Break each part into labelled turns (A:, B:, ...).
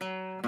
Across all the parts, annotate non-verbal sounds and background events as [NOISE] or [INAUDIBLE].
A: This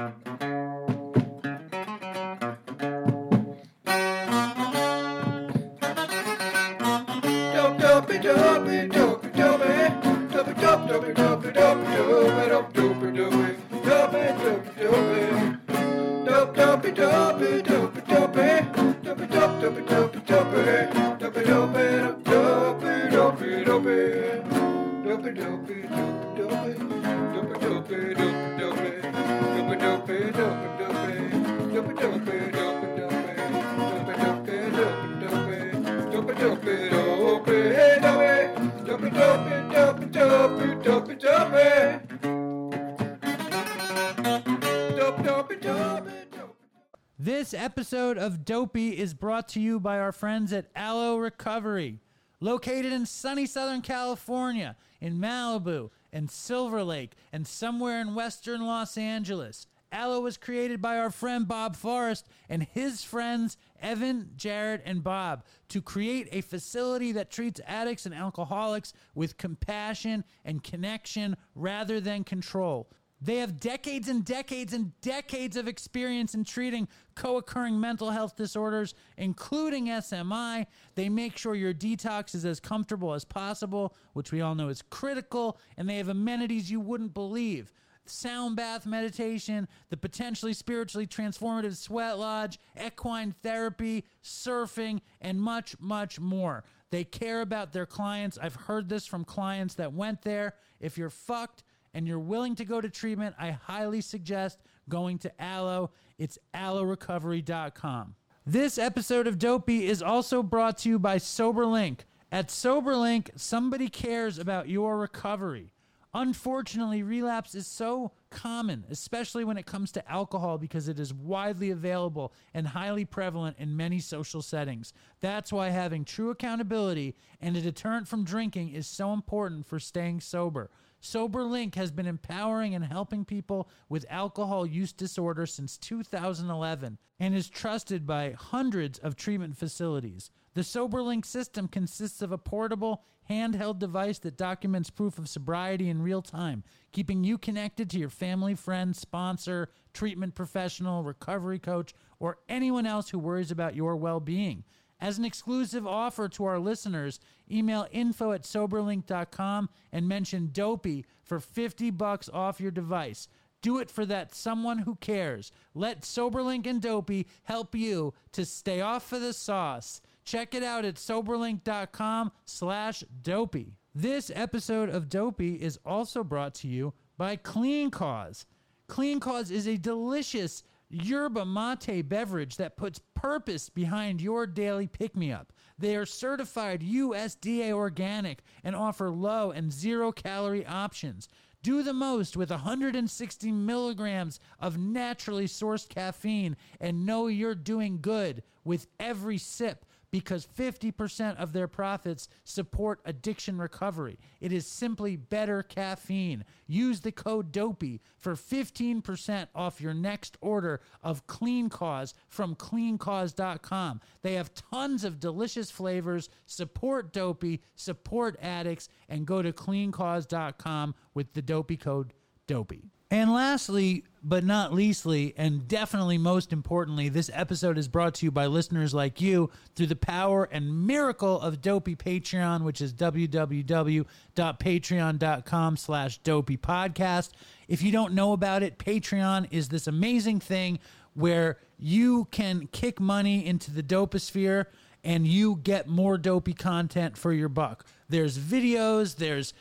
A: of Dopey is brought to you by our friends at Aloe Recovery, located in sunny Southern California, in Malibu and Silver Lake, and somewhere in Western Los Angeles. Aloe was created by our friend Bob Forrest and his friends Evan, Jared, and Bob to create a facility that treats addicts and alcoholics with compassion and connection rather than control. They have decades and decades and decades of experience in treating co occurring mental health disorders, including SMI. They make sure your detox is as comfortable as possible, which we all know is critical, and they have amenities you wouldn't believe. Sound bath meditation, the potentially spiritually transformative sweat lodge, equine therapy, surfing, and much, much more. They care about their clients. I've heard this from clients that went there. If you're fucked, and you're willing to go to treatment, I highly suggest going to Aloe. It's aloerecovery.com. This episode of Dopey is also brought to you by SoberLink. At SoberLink, somebody cares about your recovery. Unfortunately, relapse is so common, especially when it comes to alcohol, because it is widely available and highly prevalent in many social settings. That's why having true accountability and a deterrent from drinking is so important for staying sober. SoberLink has been empowering and helping people with alcohol use disorder since 2011 and is trusted by hundreds of treatment facilities. The SoberLink system consists of a portable, handheld device that documents proof of sobriety in real time, keeping you connected to your family, friend, sponsor, treatment professional, recovery coach, or anyone else who worries about your well being. As an exclusive offer to our listeners, email info at soberlink.com and mention Dopey for 50 bucks off your device. Do it for that someone who cares. Let Soberlink and Dopey help you to stay off of the sauce. Check it out at soberlink.com slash dopey. This episode of Dopey is also brought to you by Clean Cause. Clean Cause is a delicious yerba mate beverage that puts purpose behind your daily pick me up. They are certified USDA organic and offer low and zero calorie options. Do the most with 160 milligrams of naturally sourced caffeine and know you're doing good with every sip because 50% of their profits support addiction recovery. It is simply better caffeine. Use the code DOPEY for 15% off your next order of Clean Cause from cleancause.com. They have tons of delicious flavors. Support Dopey, support addicts, and go to cleancause.com with the Dopey code DOPEY. And lastly, but not leastly, and definitely most importantly, this episode is brought to you by listeners like you through the power and miracle of Dopey Patreon, which is www.patreon.com slash dopey podcast. If you don't know about it, Patreon is this amazing thing where you can kick money into the doposphere and you get more dopey content for your buck. There's videos, there's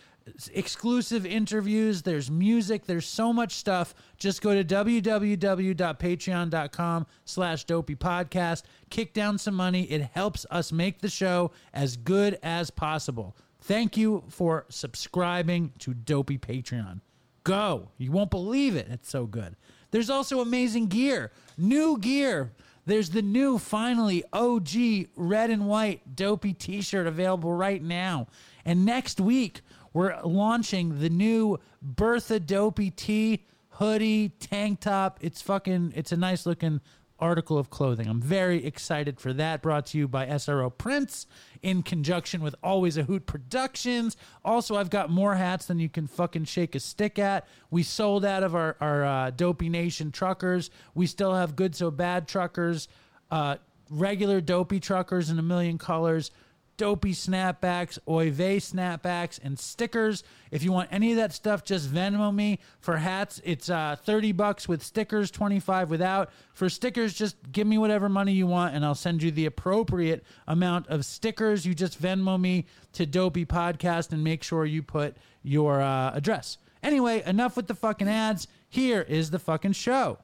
A: exclusive interviews, there's music, there's so much stuff. Just go to www.patreon.com slash dopey podcast. Kick down some money. It helps us make the show as good as possible. Thank you for subscribing to Dopey Patreon. Go. You won't believe it. It's so good. There's also amazing gear. New gear. There's the new, finally, OG red and white Dopey t shirt available right now. And next week, we're launching the new Bertha Dopey tee, hoodie, tank top. It's fucking, it's a nice looking article of clothing. I'm very excited for that. Brought to you by SRO Prints in conjunction with Always a Hoot Productions. Also, I've got more hats than you can fucking shake a stick at. We sold out of our, our uh, Dopey Nation truckers. We still have Good So Bad truckers, uh, regular Dopey truckers in a million colors dopey snapbacks, Oy vey snapbacks, and stickers. If you want any of that stuff, just Venmo me. For hats, it's uh, 30 bucks with stickers, 25 without. For stickers, just give me whatever money you want, and I'll send you the appropriate amount of stickers. You just Venmo me to Dopey Podcast and make sure you put your uh, address. Anyway, enough with the fucking ads. Here is the fucking show.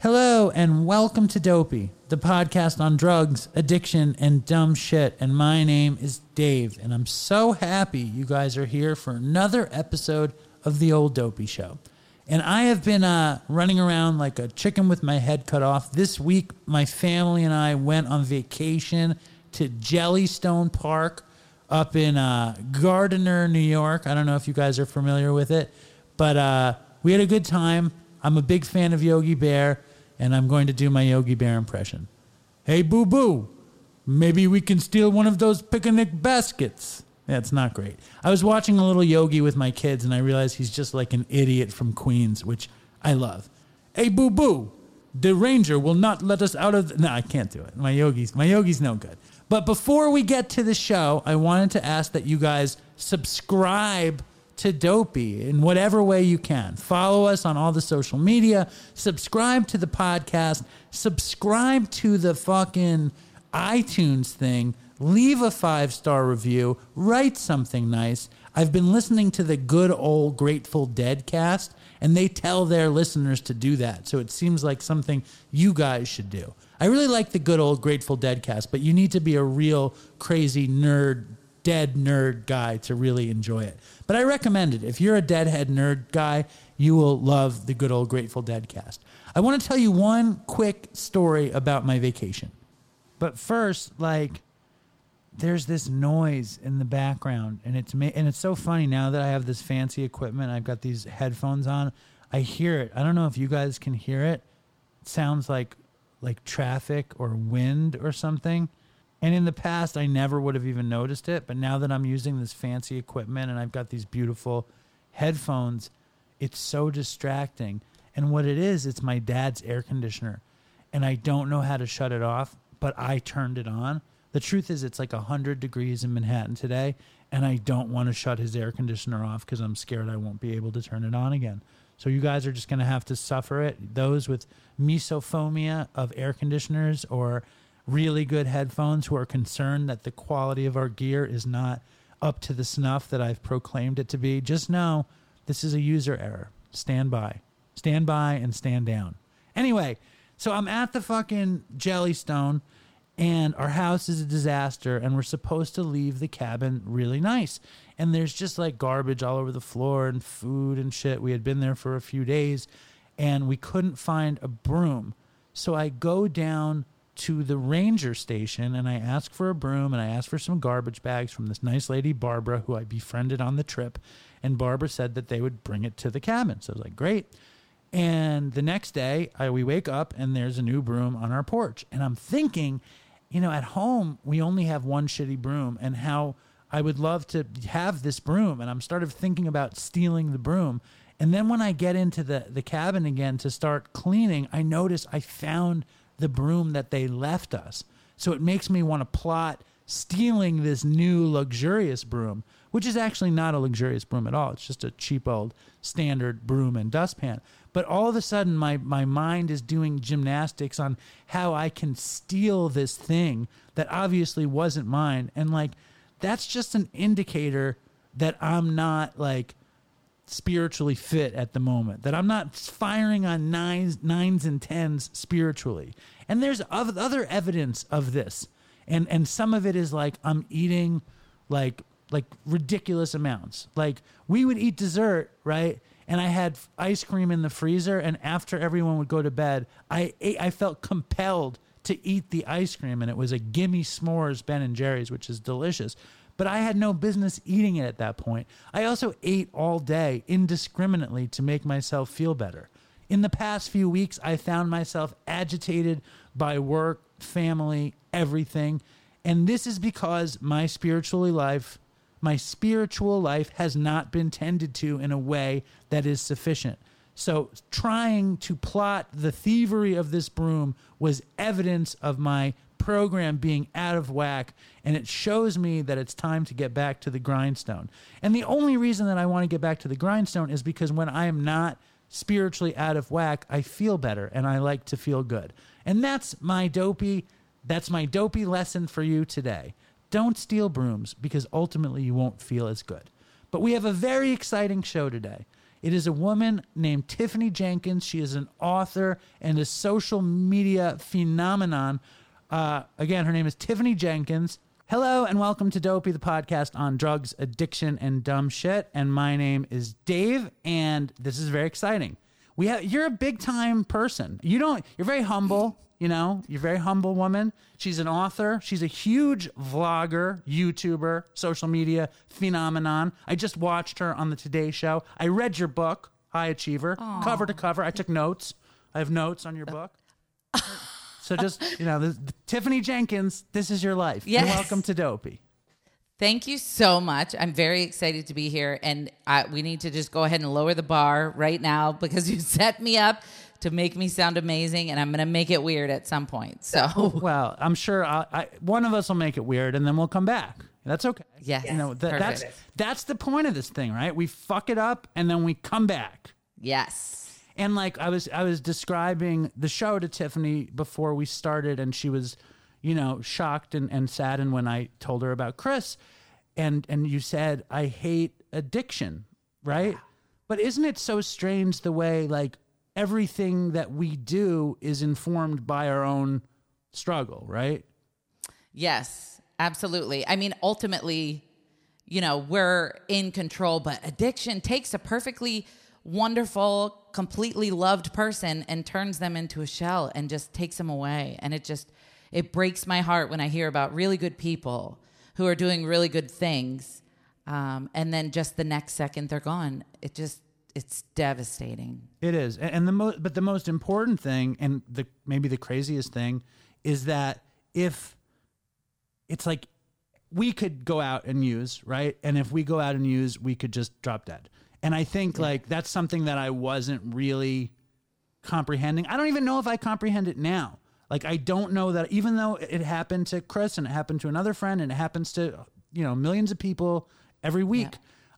A: Hello and welcome to Dopey, the podcast on drugs, addiction, and dumb shit. And my name is Dave, and I'm so happy you guys are here for another episode of the Old Dopey Show. And I have been uh, running around like a chicken with my head cut off. This week, my family and I went on vacation to Jellystone Park up in uh, Gardiner, New York. I don't know if you guys are familiar with it, but uh, we had a good time. I'm a big fan of Yogi Bear and I'm going to do my Yogi Bear impression. Hey, boo boo, maybe we can steal one of those picnic baskets. That's not great. I was watching a little Yogi with my kids, and I realized he's just like an idiot from Queens, which I love. Hey, boo boo, the ranger will not let us out of. The- no, I can't do it. My Yogi's my Yogi's no good. But before we get to the show, I wanted to ask that you guys subscribe to Dopey in whatever way you can. Follow us on all the social media, subscribe to the podcast, subscribe to the fucking iTunes thing, leave a five star review, write something nice. I've been listening to the good old Grateful Dead cast, and they tell their listeners to do that. So it seems like something you guys should do. I really like the good old Grateful Dead cast, but you need to be a real crazy nerd, dead nerd guy to really enjoy it. But I recommend it. If you're a Deadhead nerd guy, you will love the good old Grateful Dead cast. I want to tell you one quick story about my vacation. But first, like, there's this noise in the background, and it's ma- and it's so funny now that I have this fancy equipment. I've got these headphones on. I hear it. I don't know if you guys can hear it. It sounds like like traffic or wind or something. And in the past, I never would have even noticed it. But now that I'm using this fancy equipment and I've got these beautiful headphones, it's so distracting. And what it is, it's my dad's air conditioner. And I don't know how to shut it off, but I turned it on. The truth is, it's like 100 degrees in Manhattan today. And I don't want to shut his air conditioner off because I'm scared I won't be able to turn it on again. So you guys are just going to have to suffer it. Those with mesophobia of air conditioners or really good headphones who are concerned that the quality of our gear is not up to the snuff that I've proclaimed it to be, just know this is a user error. Stand by. Stand by and stand down. Anyway, so I'm at the fucking Jellystone and our house is a disaster and we're supposed to leave the cabin really nice. And there's just like garbage all over the floor and food and shit. We had been there for a few days and we couldn't find a broom. So I go down to the ranger station and I ask for a broom and I ask for some garbage bags from this nice lady, Barbara, who I befriended on the trip. And Barbara said that they would bring it to the cabin. So I was like, great. And the next day, I, we wake up and there's a new broom on our porch. And I'm thinking, you know, at home, we only have one shitty broom and how I would love to have this broom. And I'm started thinking about stealing the broom. And then when I get into the, the cabin again to start cleaning, I notice I found the broom that they left us. So it makes me want to plot stealing this new luxurious broom, which is actually not a luxurious broom at all. It's just a cheap old standard broom and dustpan. But all of a sudden, my, my mind is doing gymnastics on how I can steal this thing that obviously wasn't mine. And like, that's just an indicator that I'm not like spiritually fit at the moment that i'm not firing on nines nines and tens spiritually and there's other evidence of this and and some of it is like i'm eating like like ridiculous amounts like we would eat dessert right and I had ice cream in the freezer. And after everyone would go to bed, I ate, I felt compelled to eat the ice cream, and it was a gimme s'mores Ben and Jerry's, which is delicious. But I had no business eating it at that point. I also ate all day indiscriminately to make myself feel better. In the past few weeks, I found myself agitated by work, family, everything. And this is because my spiritual life, my spiritual life has not been tended to in a way that is sufficient. So trying to plot the thievery of this broom was evidence of my program being out of whack and it shows me that it's time to get back to the grindstone. And the only reason that I want to get back to the grindstone is because when I am not spiritually out of whack, I feel better and I like to feel good. And that's my dopey that's my dopey lesson for you today. Don't steal brooms because ultimately you won't feel as good. But we have a very exciting show today. It is a woman named Tiffany Jenkins. She is an author and a social media phenomenon. Uh, again, her name is Tiffany Jenkins. Hello and welcome to Dopey, the podcast on drugs, addiction, and dumb shit. And my name is Dave, and this is very exciting. We have you're a big time person. You don't. You're very humble. You know, you're a very humble woman. She's an author. She's a huge vlogger, YouTuber, social media phenomenon. I just watched her on the Today Show. I read your book, High Achiever, cover to cover. I took notes. I have notes on your book. [LAUGHS] so just you know, this, Tiffany Jenkins, this is your life. And
B: Yes.
A: welcome to Dopey.
B: Thank you so much. I'm very excited to be here, and I, we need to just go ahead and lower the bar right now [LAUGHS] because you set me up to make me sound amazing, and I'm going to make it weird at some point. So, [LAUGHS]
A: Well, I'm sure I, I, one of us will make it weird, and then we'll come back. That's okay.
B: Yes.
A: you know that, that's that's the point of this thing, right? We fuck it up, and then we come back.
B: yes,
A: And like I was I was describing the show to Tiffany before we started and she was, you know, shocked and, and saddened when I told her about Chris. And and you said, I hate addiction, right? But isn't it so strange the way like everything that we do is informed by our own struggle, right?
B: yes, absolutely. I mean, ultimately, you know, we're in control, but addiction takes a perfectly wonderful, completely loved person and turns them into a shell and just takes them away. And it just, it breaks my heart when I hear about really good people who are doing really good things. Um, and then just the next second they're gone. It just, it's devastating.
A: It is, and, the most, but the most important thing, and the maybe the craziest thing, is that if it's like we could go out and use right, and if we go out and use, we could just drop dead. And I think like that's something that I wasn't really comprehending. I don't even know if I comprehend it now. Like I don't know that even though it happened to Chris and it happened to another friend and it happens to you know millions of people every week,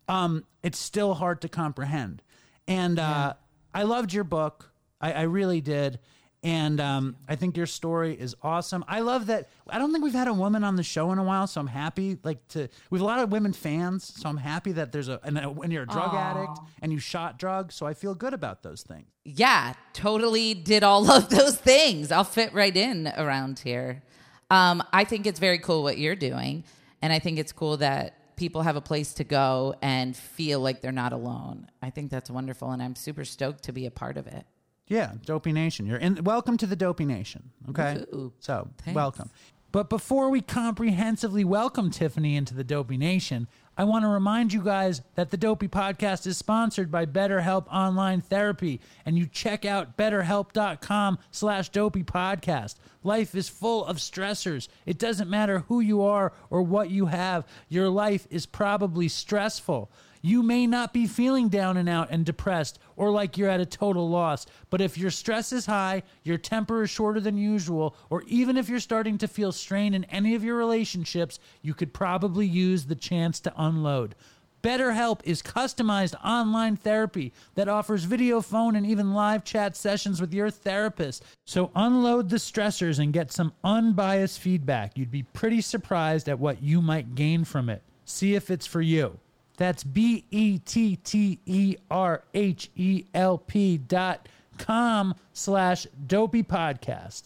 A: um, it's still hard to comprehend. And uh, I loved your book. I, I really did. And um, I think your story is awesome. I love that. I don't think we've had a woman on the show in a while, so I'm happy. Like to, we have a lot of women fans, so I'm happy that there's a. And uh, when you're a drug addict and you shot drugs, so I feel good about those things.
B: Yeah, totally did all [LAUGHS] of those things. I'll fit right in around here. Um, I think it's very cool what you're doing. And I think it's cool that people have a place to go and feel like they're not alone. I think that's wonderful. And I'm super stoked to be a part of it.
A: Yeah, Dopey Nation. You're in. Welcome to the Dopey Nation. Okay,
B: Ooh,
A: so
B: thanks.
A: welcome. But before we comprehensively welcome Tiffany into the Dopey Nation, I want to remind you guys that the Dopey Podcast is sponsored by BetterHelp Online Therapy, and you check out BetterHelp.com slash Dopey Podcast. Life is full of stressors. It doesn't matter who you are or what you have. Your life is probably stressful. You may not be feeling down and out and depressed or like you're at a total loss, but if your stress is high, your temper is shorter than usual, or even if you're starting to feel strain in any of your relationships, you could probably use the chance to unload. BetterHelp is customized online therapy that offers video, phone, and even live chat sessions with your therapist. So unload the stressors and get some unbiased feedback. You'd be pretty surprised at what you might gain from it. See if it's for you. That's B E T T E R H E L P dot com slash dopey podcast.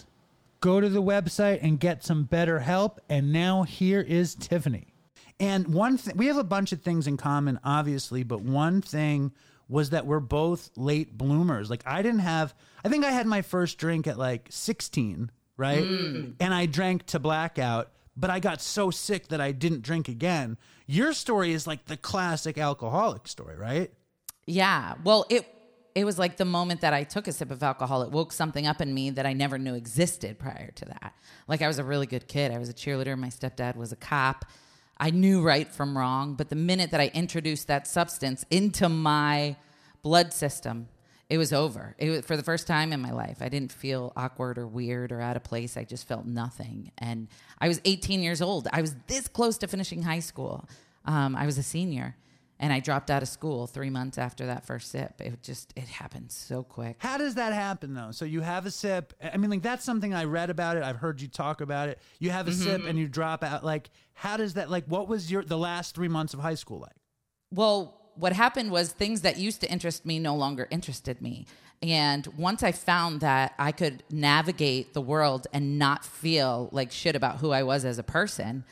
A: Go to the website and get some better help. And now here is Tiffany. And one thing, we have a bunch of things in common, obviously, but one thing was that we're both late bloomers. Like I didn't have I think I had my first drink at like 16, right?
B: Mm.
A: And I drank to blackout, but I got so sick that I didn't drink again. Your story is like the classic alcoholic story, right?
B: Yeah. Well, it it was like the moment that I took a sip of alcohol, it woke something up in me that I never knew existed prior to that. Like I was a really good kid. I was a cheerleader. My stepdad was a cop. I knew right from wrong, but the minute that I introduced that substance into my blood system, it was over. It was for the first time in my life. I didn't feel awkward or weird or out of place. I just felt nothing. And I was 18 years old. I was this close to finishing high school. Um, I was a senior and I dropped out of school three months after that first sip. It just it happened so quick.
A: How does that happen though? So you have a sip. I mean, like that's something I read about it. I've heard you talk about it. You have a sip and you drop out. Like, how does that? Like, what was your the last three months of high school like?
B: Well, what happened was things that used to interest me no longer interested me. And once I found that I could navigate the world and not feel like shit about who I was as a person,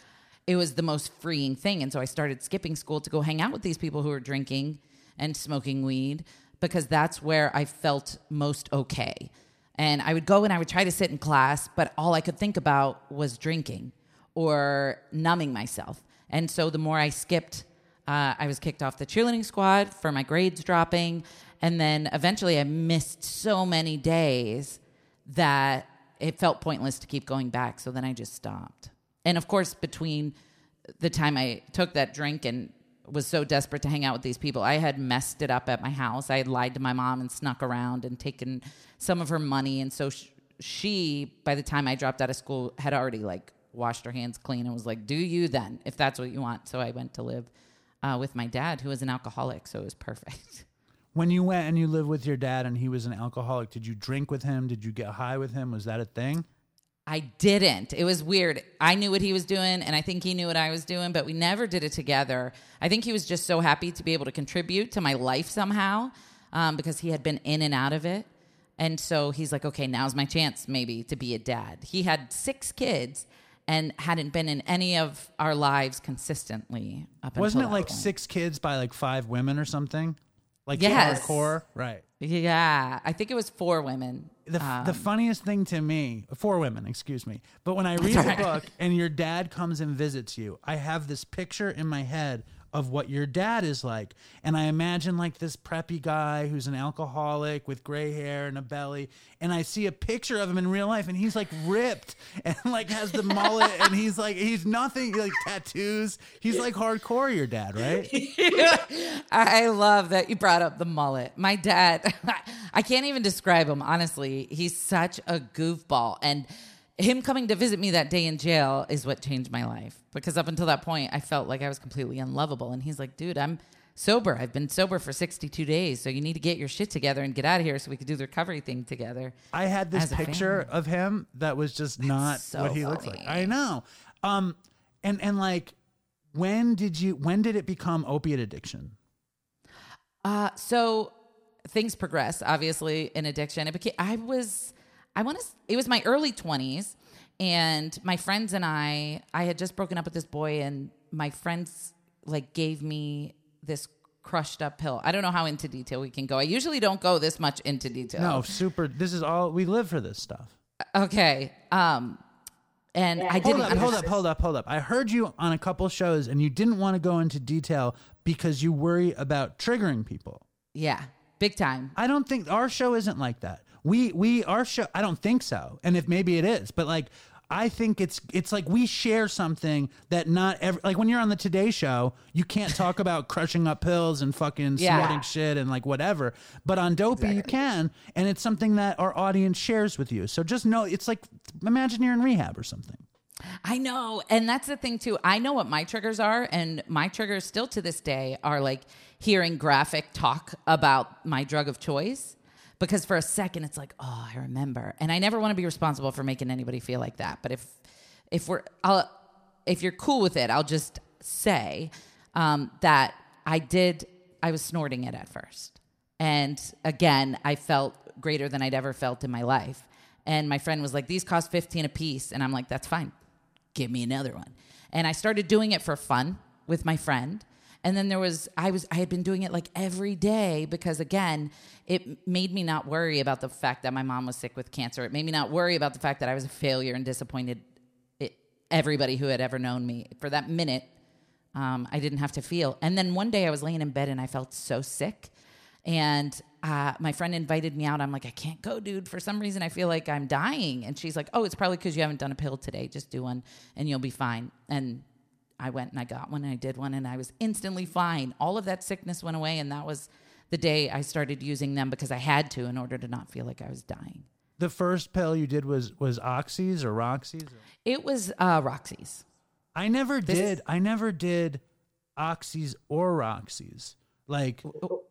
B: it was the most freeing thing. And so I started skipping school to go hang out with these people who were drinking and smoking weed because that's where I felt most okay. And I would go and I would try to sit in class, but all I could think about was drinking or numbing myself. And so the more I skipped, uh, I was kicked off the cheerleading squad for my grades dropping. And then eventually I missed so many days that it felt pointless to keep going back. So then I just stopped. And of course, between the time I took that drink and was so desperate to hang out with these people, I had messed it up at my house. I had lied to my mom and snuck around and taken some of her money. And so sh- she, by the time I dropped out of school, had already like washed her hands clean and was like, "Do you then, if that's what you want?" So I went to live uh, with my dad, who was an alcoholic. So it was perfect. [LAUGHS]
A: When you went and you lived with your dad and he was an alcoholic, did you drink with him? Did you get high with him? Was that a thing?
B: I didn't. It was weird. I knew what he was doing, and I think he knew what I was doing, but we never did it together. I think he was just so happy to be able to contribute to my life somehow um, because he had been in and out of it. And so he's like, okay, now's my chance maybe to be a dad. He had six kids and hadn't been in any of our lives consistently up
A: Wasn't it like
B: point.
A: six kids by like five women or something? Like
B: Yes.
A: hardcore, right?
B: Yeah, I think it was four women.
A: The,
B: Um,
A: the funniest thing to me, four women, excuse me. But when I read the book and your dad comes and visits you, I have this picture in my head of what your dad is like. And I imagine like this preppy guy who's an alcoholic with gray hair and a belly. And I see a picture of him in real life and he's like ripped [LAUGHS] and like has the mullet [LAUGHS] and he's like, he's nothing, like tattoos. He's like hardcore, your dad, right? [LAUGHS]
B: I love that you brought up the mullet. My dad, I can't even describe him, honestly. He's such a goofball. And him coming to visit me that day in jail is what changed my life. Because up until that point, I felt like I was completely unlovable. And he's like, dude, I'm sober. I've been sober for 62 days. So you need to get your shit together and get out of here so we could do the recovery thing together.
A: I had this picture of him that was just not
B: so
A: what he looks like. I know. Um, and and like, when did you? When did it become opiate addiction?
B: Uh, so things progress, obviously, in addiction. It became, I was, I want to, it was my early 20s, and my friends and I, I had just broken up with this boy, and my friends like gave me this crushed up pill. I don't know how into detail we can go. I usually don't go this much into detail.
A: No, super. This is all we live for. This stuff.
B: Okay. Um, and I
A: Hold
B: didn't
A: up, hold up, hold up, hold up. I heard you on a couple shows, and you didn't want to go into detail because you worry about triggering people.
B: Yeah, big time.
A: I don't think our show isn't like that. We we our show. I don't think so. And if maybe it is, but like I think it's it's like we share something that not every like when you're on the Today Show, you can't talk [LAUGHS] about crushing up pills and fucking
B: Yeah.
A: snorting shit and like whatever. But on Dopey, you can, and it's something that our audience shares with you. So just know it's like imagine you're in rehab or something.
B: I know. And that's the thing too. I know what my triggers are and my triggers still to this day are like hearing graphic talk about my drug of choice because for a second it's like, "Oh, I remember." And I never want to be responsible for making anybody feel like that. But if if we're I'll if you're cool with it, I'll just say um, that I did I was snorting it at first. And again, I felt greater than I'd ever felt in my life. And my friend was like, "These cost 15 a piece." And I'm like, "That's fine. Give me another one." And I started doing it for fun with my friend. And then there was I was I had been doing it like every day because again, it made me not worry about the fact that my mom was sick with cancer. It made me not worry about the fact that I was a failure and disappointed it, everybody who had ever known me. For that minute, um, I didn't have to feel. And then one day I was laying in bed and I felt so sick. And uh, my friend invited me out. I'm like, I can't go, dude. For some reason, I feel like I'm dying. And she's like, Oh, it's probably because you haven't done a pill today. Just do one and you'll be fine. And I went and I got one and I did one and I was instantly fine. All of that sickness went away. And that was the day I started using them because I had to in order to not feel like I was dying.
A: The first pill you did was was Oxys or Roxy's?
B: It was uh, Roxy's.
A: I never
B: This
A: did.
B: is-
A: I never did Oxys or Roxy's. Like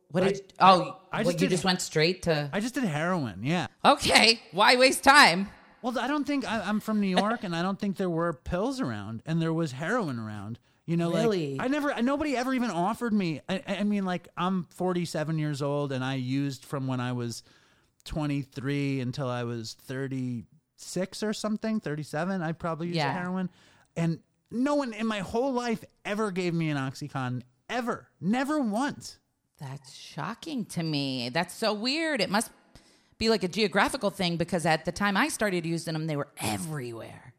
B: What did? oh,
A: I
B: I
A: just
B: you
A: did-
B: just went straight to.
A: I just did heroin. Yeah.
B: Okay, why waste time?
A: Well, I don't think I, I'm from New York, and I don't think there were pills around, and there was heroin around. You know,
B: Really?
A: like I never, nobody ever even offered me. I, I mean, like I'm 47 years old, and I used from when I was 23 until I was 36 or something, 37. I probably used
B: Yeah.
A: heroin, and no one in my whole life ever gave me an OxyContin, ever, never once.
B: That's shocking to me. That's so weird. It must be like a geographical thing because at the time I started using them, they were everywhere.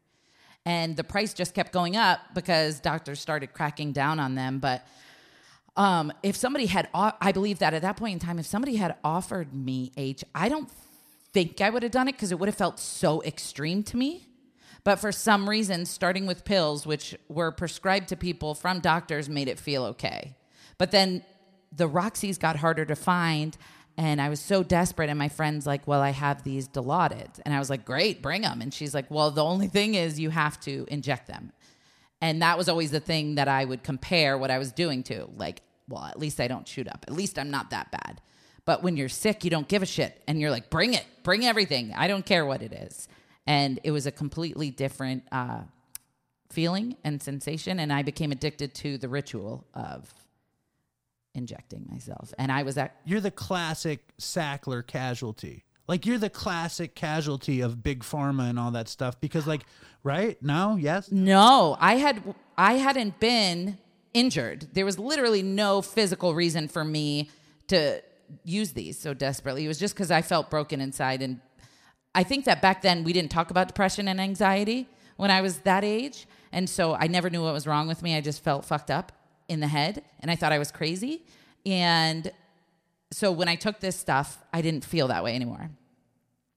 B: And the price just kept going up because doctors started cracking down on them. But um, if somebody had, I believe that at that point in time, if somebody had offered me H, I don't think I would have done it because it would have felt so extreme to me. But for some reason, starting with pills, which were prescribed to people from doctors, made it feel okay. But then the Roxy's got harder to find. And I was so desperate. And my friend's like, Well, I have these Dilaudid. And I was like, Great, bring them. And she's like, Well, the only thing is you have to inject them. And that was always the thing that I would compare what I was doing to. Like, well, at least I don't shoot up. At least I'm not that bad. But when you're sick, you don't give a shit. And you're like, bring it, bring everything. I don't care what it is. And it was a completely different uh, feeling and sensation. And I became addicted to the ritual of injecting myself. And I was at,
A: You're the classic Sackler casualty. Like you're the classic casualty of big pharma and all that stuff because like right? No? Yes?
B: No, I had I hadn't been injured. There was literally no physical reason for me to use these so desperately. It was just because I felt broken inside, and I think that back then we didn't talk about depression and anxiety when I was that age, and so I never knew what was wrong with me. I just felt fucked up in the head, and I thought I was crazy, and so when I took this stuff, I didn't feel that way anymore.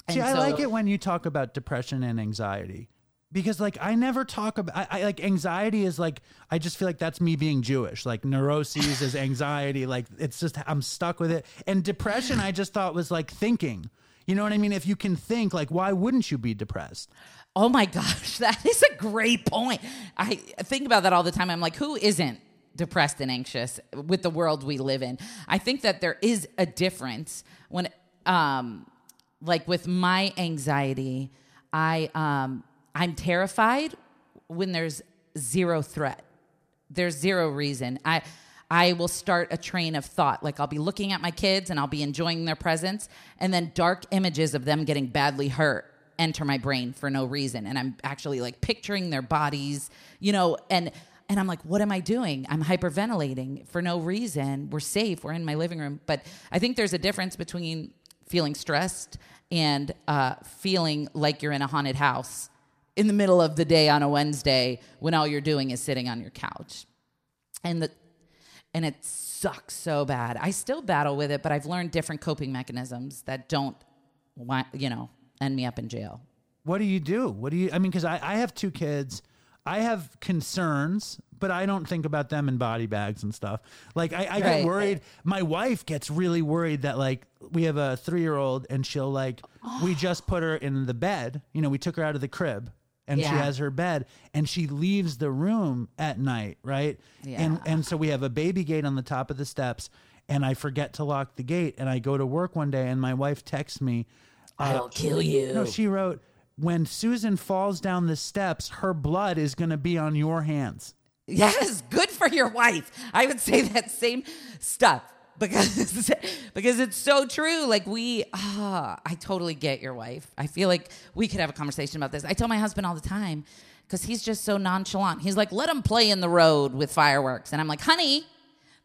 A: See,
B: And
A: I
B: so-
A: like it when you talk about depression and anxiety because, like, I never talk about. I, I like anxiety is like I just feel like that's me being Jewish. Like neuroses is anxiety. Like it's just I'm stuck with it. And depression, I just thought was like thinking. You know what I mean? If you can think, like, why wouldn't you be depressed?
B: Oh my [LAUGHS] gosh, that is a great point. I think about that all the time. I'm like, who isn't depressed and anxious with the world we live in? I think that there is a difference when, um, like with my anxiety, I um, I'm terrified when there's zero threat. There's zero reason. I I will start a train of thought. Like I'll be looking at my kids and I'll be enjoying their presence, and then dark images of them getting badly hurt enter my brain for no reason. And I'm actually like picturing their bodies, you know, and and I'm like, what am I doing? I'm hyperventilating for no reason. We're safe. We're in my living room. But I think there's a difference between feeling stressed and uh, feeling like you're in a haunted house in the middle of the day on a Wednesday when all you're doing is sitting on your couch. And the and it sucks so bad. I still battle with it, but I've learned different coping mechanisms that don't you know, end me up in jail.
A: What do you do? What do you? I mean, because I, I have two kids. I have concerns, but I don't think about them in body bags and stuff. Like I, I get
B: Right.
A: worried. My wife gets really worried that like we have a three year old and she'll like we [GASPS] just put her in the bed. You know, we took her out of the crib and she has her bed and she leaves the room at night, right? And
B: Yeah.
A: and so we have a baby gate on the top of the steps and I forget to lock the gate and I go to work one day and my wife texts me
B: I'll uh, kill you.
A: no, she wrote, when Susan falls down the steps, her blood is going to be on your hands.
B: Yes, good for your wife. I would say that same stuff because [LAUGHS] because it's so true. Like we, ah, I totally get your wife. I feel like we could have a conversation about this. I tell my husband all the time because he's just so nonchalant. He's like, "Let him play in the road with fireworks," and I'm like, "Honey."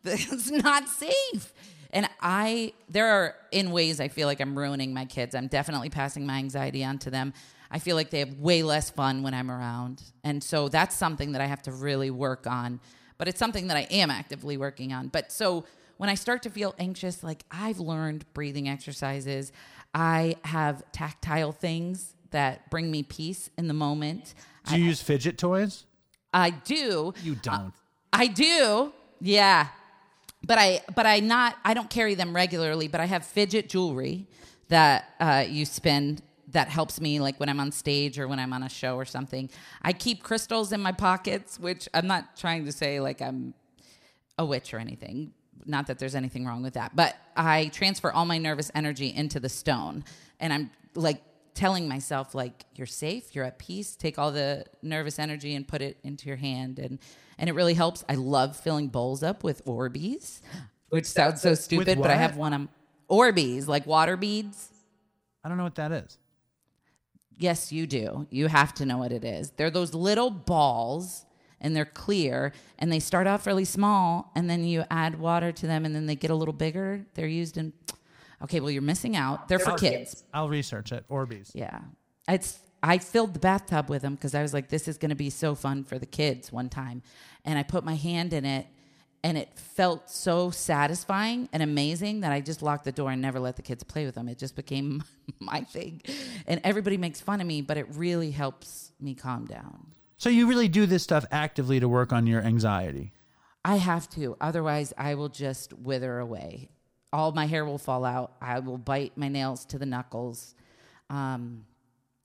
B: [LAUGHS] That's not safe. And I, there are in ways I feel like I'm ruining my kids. I'm definitely passing my anxiety on to them. I feel like they have way less fun when I'm around. And so that's something that I have to really work on. But it's something that I am actively working on. But so when I start to feel anxious, like I've learned breathing exercises, I have tactile things that bring me peace in the moment.
A: Do you use fidget toys?
B: I do.
A: You don't.
B: I do. Yeah. But I but I not I don't carry them regularly, but I have fidget jewelry that uh, you spin that helps me like when I'm on stage or when I'm on a show or something. I keep crystals in my pockets, which I'm not trying to say like I'm a witch or anything. Not that there's anything wrong with that, but I transfer all my nervous energy into the stone and I'm like telling myself like you're safe, you're at peace, take all the nervous energy and put it into your hand and and it really helps. I love filling bowls up with Orbeez, which sounds so stupid, but I have one of Orbeez, like water beads.
A: I don't know what that is.
B: Yes, you do. You have to know what it is. They're those little balls and they're clear and they start off really small and then you add water to them and then they get a little bigger. They're used in Okay, well you're missing out. They're for kids.
A: I'll research it. Orbeez.
B: Yeah. It's I filled the bathtub with them because I was like, this is going to be so fun for the kids one time. And I put my hand in it and it felt so satisfying and amazing that I just locked the door and never let the kids play with them. It just became [LAUGHS] my thing. And everybody makes fun of me, but it really helps me calm down.
A: So you really do this stuff actively to work on your anxiety.
B: I have to. Otherwise, I will just wither away. All my hair will fall out. I will bite my nails to the knuckles. Um,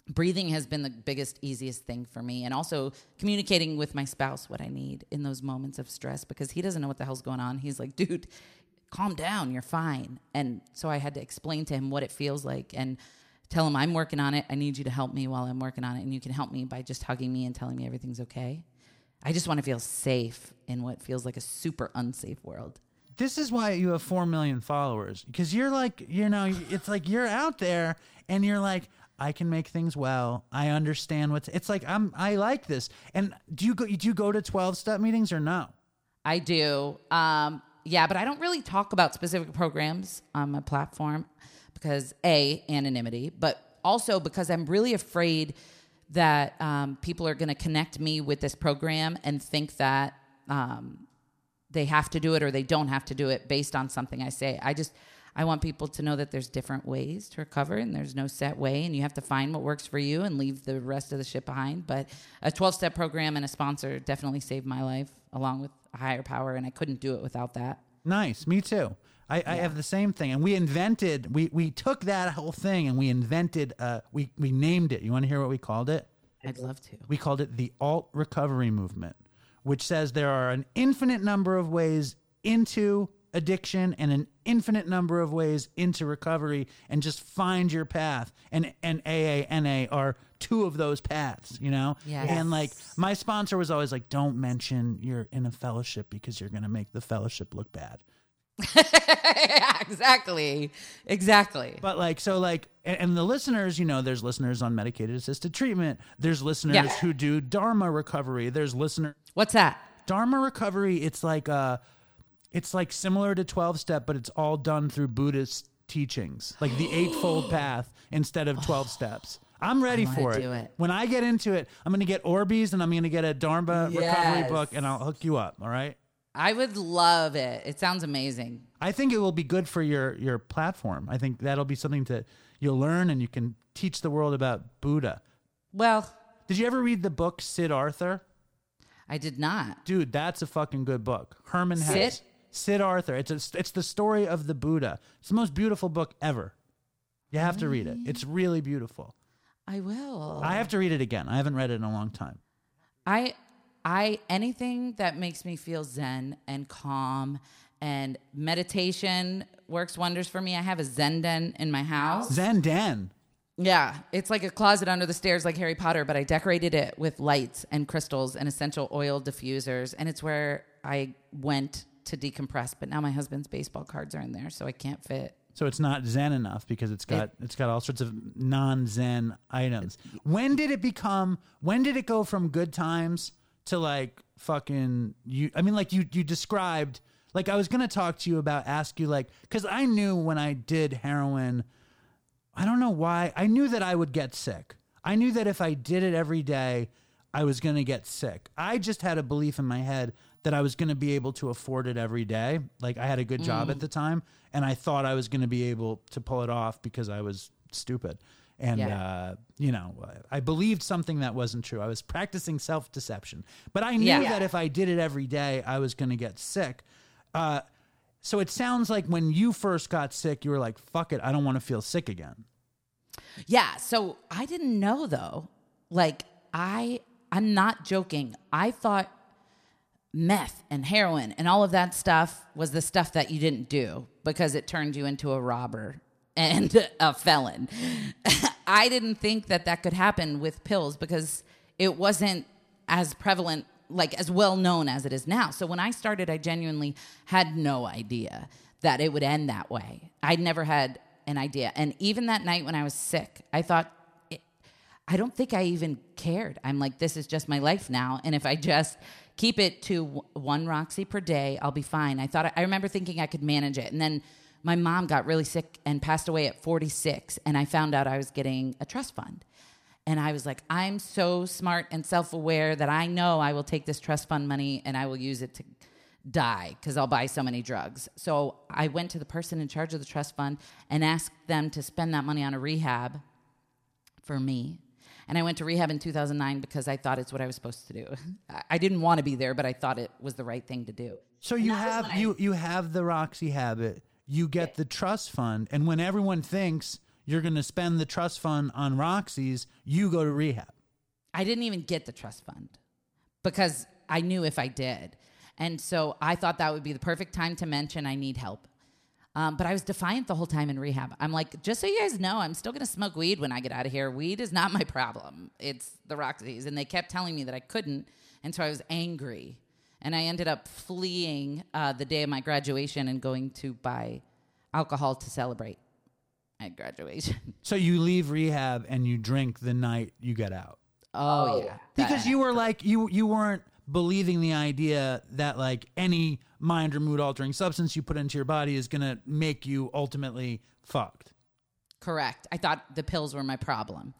B: breathing has been the biggest, easiest thing for me. And also communicating with my spouse what I need in those moments of stress because he doesn't know what the hell's going on. He's like, dude, calm down. You're fine. And so I had to explain to him what it feels like and tell him I'm working on it. I need you to help me while I'm working on it. And you can help me by just hugging me and telling me everything's okay. I just want to feel safe in what feels like a super unsafe world.
A: This is why you have 4 million followers because you're like, you know, it's like you're out there and you're like, I can make things well. I understand what's it's like I'm I like this. And do you go do you go to 12 step meetings or no?
B: I do. Um, yeah, but I don't really talk about specific programs on my platform because A, anonymity, but also because I'm really afraid that um, people are going to connect me with this program and think that um, they have to do it or they don't have to do it based on something I say. I just I want people to know that there's different ways to recover and there's no set way and you have to find what works for you and leave the rest of the shit behind. But a 12 step program and a sponsor definitely saved my life along with a higher power and I couldn't do it without that.
A: Nice. Me too. I, I have the same thing. And we invented we we took that whole thing and we invented uh we we named it. You want to hear what we called it?
B: I'd love to.
A: We called it the alt recovery movement, which says there are an infinite number of ways into addiction and an infinite number of ways into recovery and just find your path. And and AA, NA are two of those paths, you know?
B: Yes.
A: And like my sponsor was always like, don't mention you're in a fellowship because you're gonna make the fellowship look bad. [LAUGHS]
B: yeah, exactly. Exactly.
A: But like, so like, and, and the listeners, you know, there's listeners on medicated assisted treatment. There's listeners
B: Yeah.
A: who do Dharma recovery. There's listener
B: What's that?
A: Dharma recovery. It's like uh it's like similar to 12 step, but it's all done through Buddhist teachings, like the eightfold [GASPS] path instead of 12 steps. I'm ready
B: wanna
A: for it.
B: it.
A: When I get into it, I'm going to get Orbeez and I'm going to get a Dharma recovery book and I'll hook you up. All right.
B: I would love it. It sounds amazing.
A: I think it will be good for your your platform. I think that'll be something to you'll learn and you can teach the world about Buddha.
B: Well,
A: Did you ever read the book Siddhartha?
B: I did not.
A: Dude, that's a fucking good book. Hermann Hesse.
B: Sid?
A: Siddhartha. It's a, it's the story of the Buddha. It's the most beautiful book ever. You have to read it. It's really beautiful.
B: I will.
A: I have to read it again. I haven't read it in a long time.
B: I I anything that makes me feel zen and calm and meditation works wonders for me. I have a zen den in my house.
A: Zen Den.
B: Yeah, it's like a closet under the stairs like Harry Potter, but I decorated it with lights and crystals and essential oil diffusers and it's where I went to decompress, but now my husband's baseball cards are in there so I can't fit.
A: So it's not Zen enough because it's got it's got all sorts of non-Zen items. When did it become when did it go from good times to like fucking you I mean like you you described Like I was gonna talk to you about, ask you like, because I knew when I did heroin, I don't know why. I knew that I would get sick. I knew that if I did it every day, I was gonna get sick. I just had a belief in my head that I was gonna be able to afford it every day. Like I had a good job at the time, and I thought I was gonna be able to pull it off because I was stupid. And
B: Yeah.
A: uh, you know, I believed something that wasn't true. I was practicing self deception, but I knew
B: Yeah.
A: that if I did it every day, I was going to get sick. Uh, so it sounds like when you first got sick, you were like, "Fuck it, I don't want to feel sick again."
B: Yeah, so I didn't know though. Like I I'm not joking. I thought meth and heroin and all of that stuff was the stuff that you didn't do because it turned you into a robber [LAUGHS] and a felon. [LAUGHS] I didn't think that that could happen with pills because it wasn't as prevalent like as well known as it is now. So when I started I genuinely had no idea that it would end that way. I'd never had an idea. And even that night when I was sick, I thought I don't think I even cared. I'm like, this is just my life now. And if I just keep it to one Roxy per day, I'll be fine. I thought, I remember thinking I could manage it. And then my mom got really sick and passed away at 46. And I found out I was getting a trust fund. And I was like, I'm so smart and self aware that I know I will take this trust fund money and I will use it to die because I'll buy so many drugs. So I went to the person in charge of the trust fund and asked them to spend that money on a rehab for me. And I went to rehab in 2009 because I thought it's what I was supposed to do. [LAUGHS] I- I didn't want to be there, but I thought it was the right thing to do.
A: So you have you you have the Roxy habit. You get the trust fund, and when everyone thinks you're going to spend the trust fund on Roxy's, you go to rehab.
B: I didn't even get the trust fund because I knew if I did. And so I thought that would be the perfect time to mention I need help. Um, but I was defiant the whole time in rehab. I'm like, just so you guys know, I'm still gonna smoke weed when I get out of here. Weed is not my problem. It's the Roxy's. And they kept telling me that I couldn't. And so I was angry. And I ended up fleeing uh, the day of my graduation and going to buy alcohol to celebrate my graduation. [LAUGHS]
A: So you leave rehab and you drink the night you get out.
B: Oh, yeah.
A: because you were like you you weren't believing the idea that like any mind or mood altering substance you put into your body is going to make you ultimately fucked.
B: Correct. I thought the pills were my problem.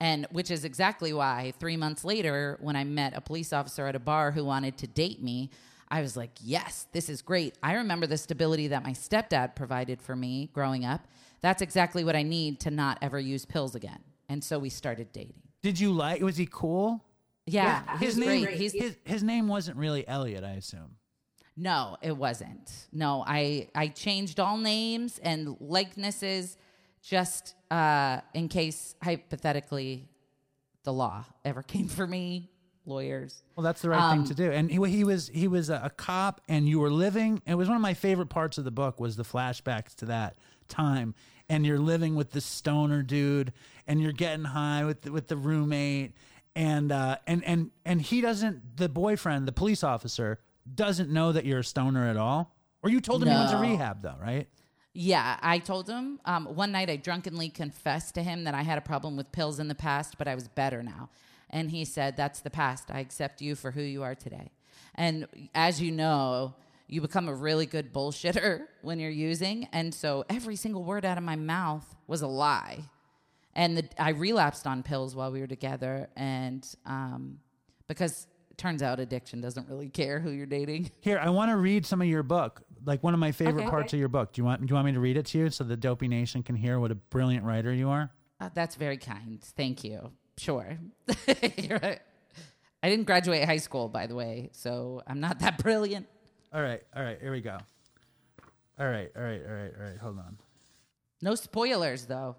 B: And which is exactly why three months later, when I met a police officer at a bar who wanted to date me, I was like, yes, this is great. I remember the stability that my stepdad provided for me growing up. That's exactly what I need to not ever use pills again. And so we started dating.
A: Did you like was he cool?
B: Yeah,
A: His name. His, his name wasn't really Elliot, I assume.
B: No, it wasn't. No, I I changed all names and likenesses just uh, in case hypothetically the law ever [LAUGHS] came for me. Lawyers.
A: Well, that's the right thing to do. And he, he was he was a, a cop, and you were living. It was one of my favorite parts of the book was the flashbacks to that time. And you're living with the stoner dude, and you're getting high with the, with the roommate, and uh, and and and he doesn't. The boyfriend, the police officer, doesn't know that you're a stoner at all. Or you told him he went to rehab, though, right?
B: Yeah, I told him um, one night I drunkenly confessed to him that I had a problem with pills in the past, but I was better now. And he said, That's the past. I accept you for who you are today. And as you know, you become a really good bullshitter [LAUGHS] when you're using. And so every single word out of my mouth was a lie. And the, I relapsed on pills while we were together. And um, because it turns out addiction doesn't really care who you're dating. [LAUGHS]
A: Here, I want to read some of your book, like one of my favorite
B: Okay.
A: parts of your book. Do you want do you want me to read it to you so the Dopey Nation can hear what a brilliant writer you are?
B: Uh, that's very kind. Thank you. Sure. [LAUGHS] I didn't graduate high school, by the way, so I'm not that brilliant.
A: All right, all right, here we go. All right, all right, all right, all right. Hold on.
B: No spoilers, though.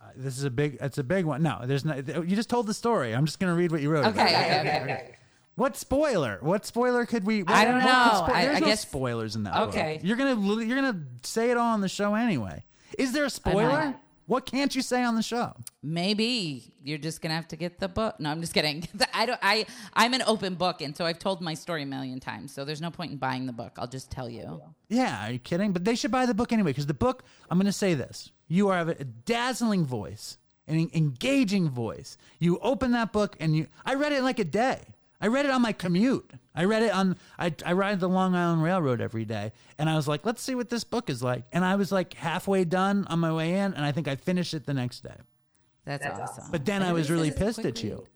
A: Uh, this is a big. It's a big one. No, there's no. You just told the story. I'm just gonna read what you wrote.
B: Okay, okay, okay. okay.
A: What spoiler? What spoiler could we? What,
B: I don't know.
A: spo-
B: I-
A: there's
B: I
A: no
B: guess-
A: spoilers in that.
B: Okay.
A: book. You're gonna you're gonna say it all on the show anyway. Is there a spoiler? What can't you say on the show?
B: Maybe you're just gonna have to get the book. No, I'm just kidding. [LAUGHS] I don't. I I'm an open book, and so I've told my story a million times. So there's no point in buying the book. I'll just tell you.
A: Yeah, are you kidding? But they should buy the book anyway because the book. I'm going to say this: you have a dazzling voice, an engaging voice. You open that book and you. I read it in like a day. I read it on my commute. I read it on I I ride the Long Island Railroad every day, and I was like, let's see what this book is like. And I was like halfway done on my way in, and I think I finished it the next day.
B: That's, awesome.
A: But then I was really pissed at you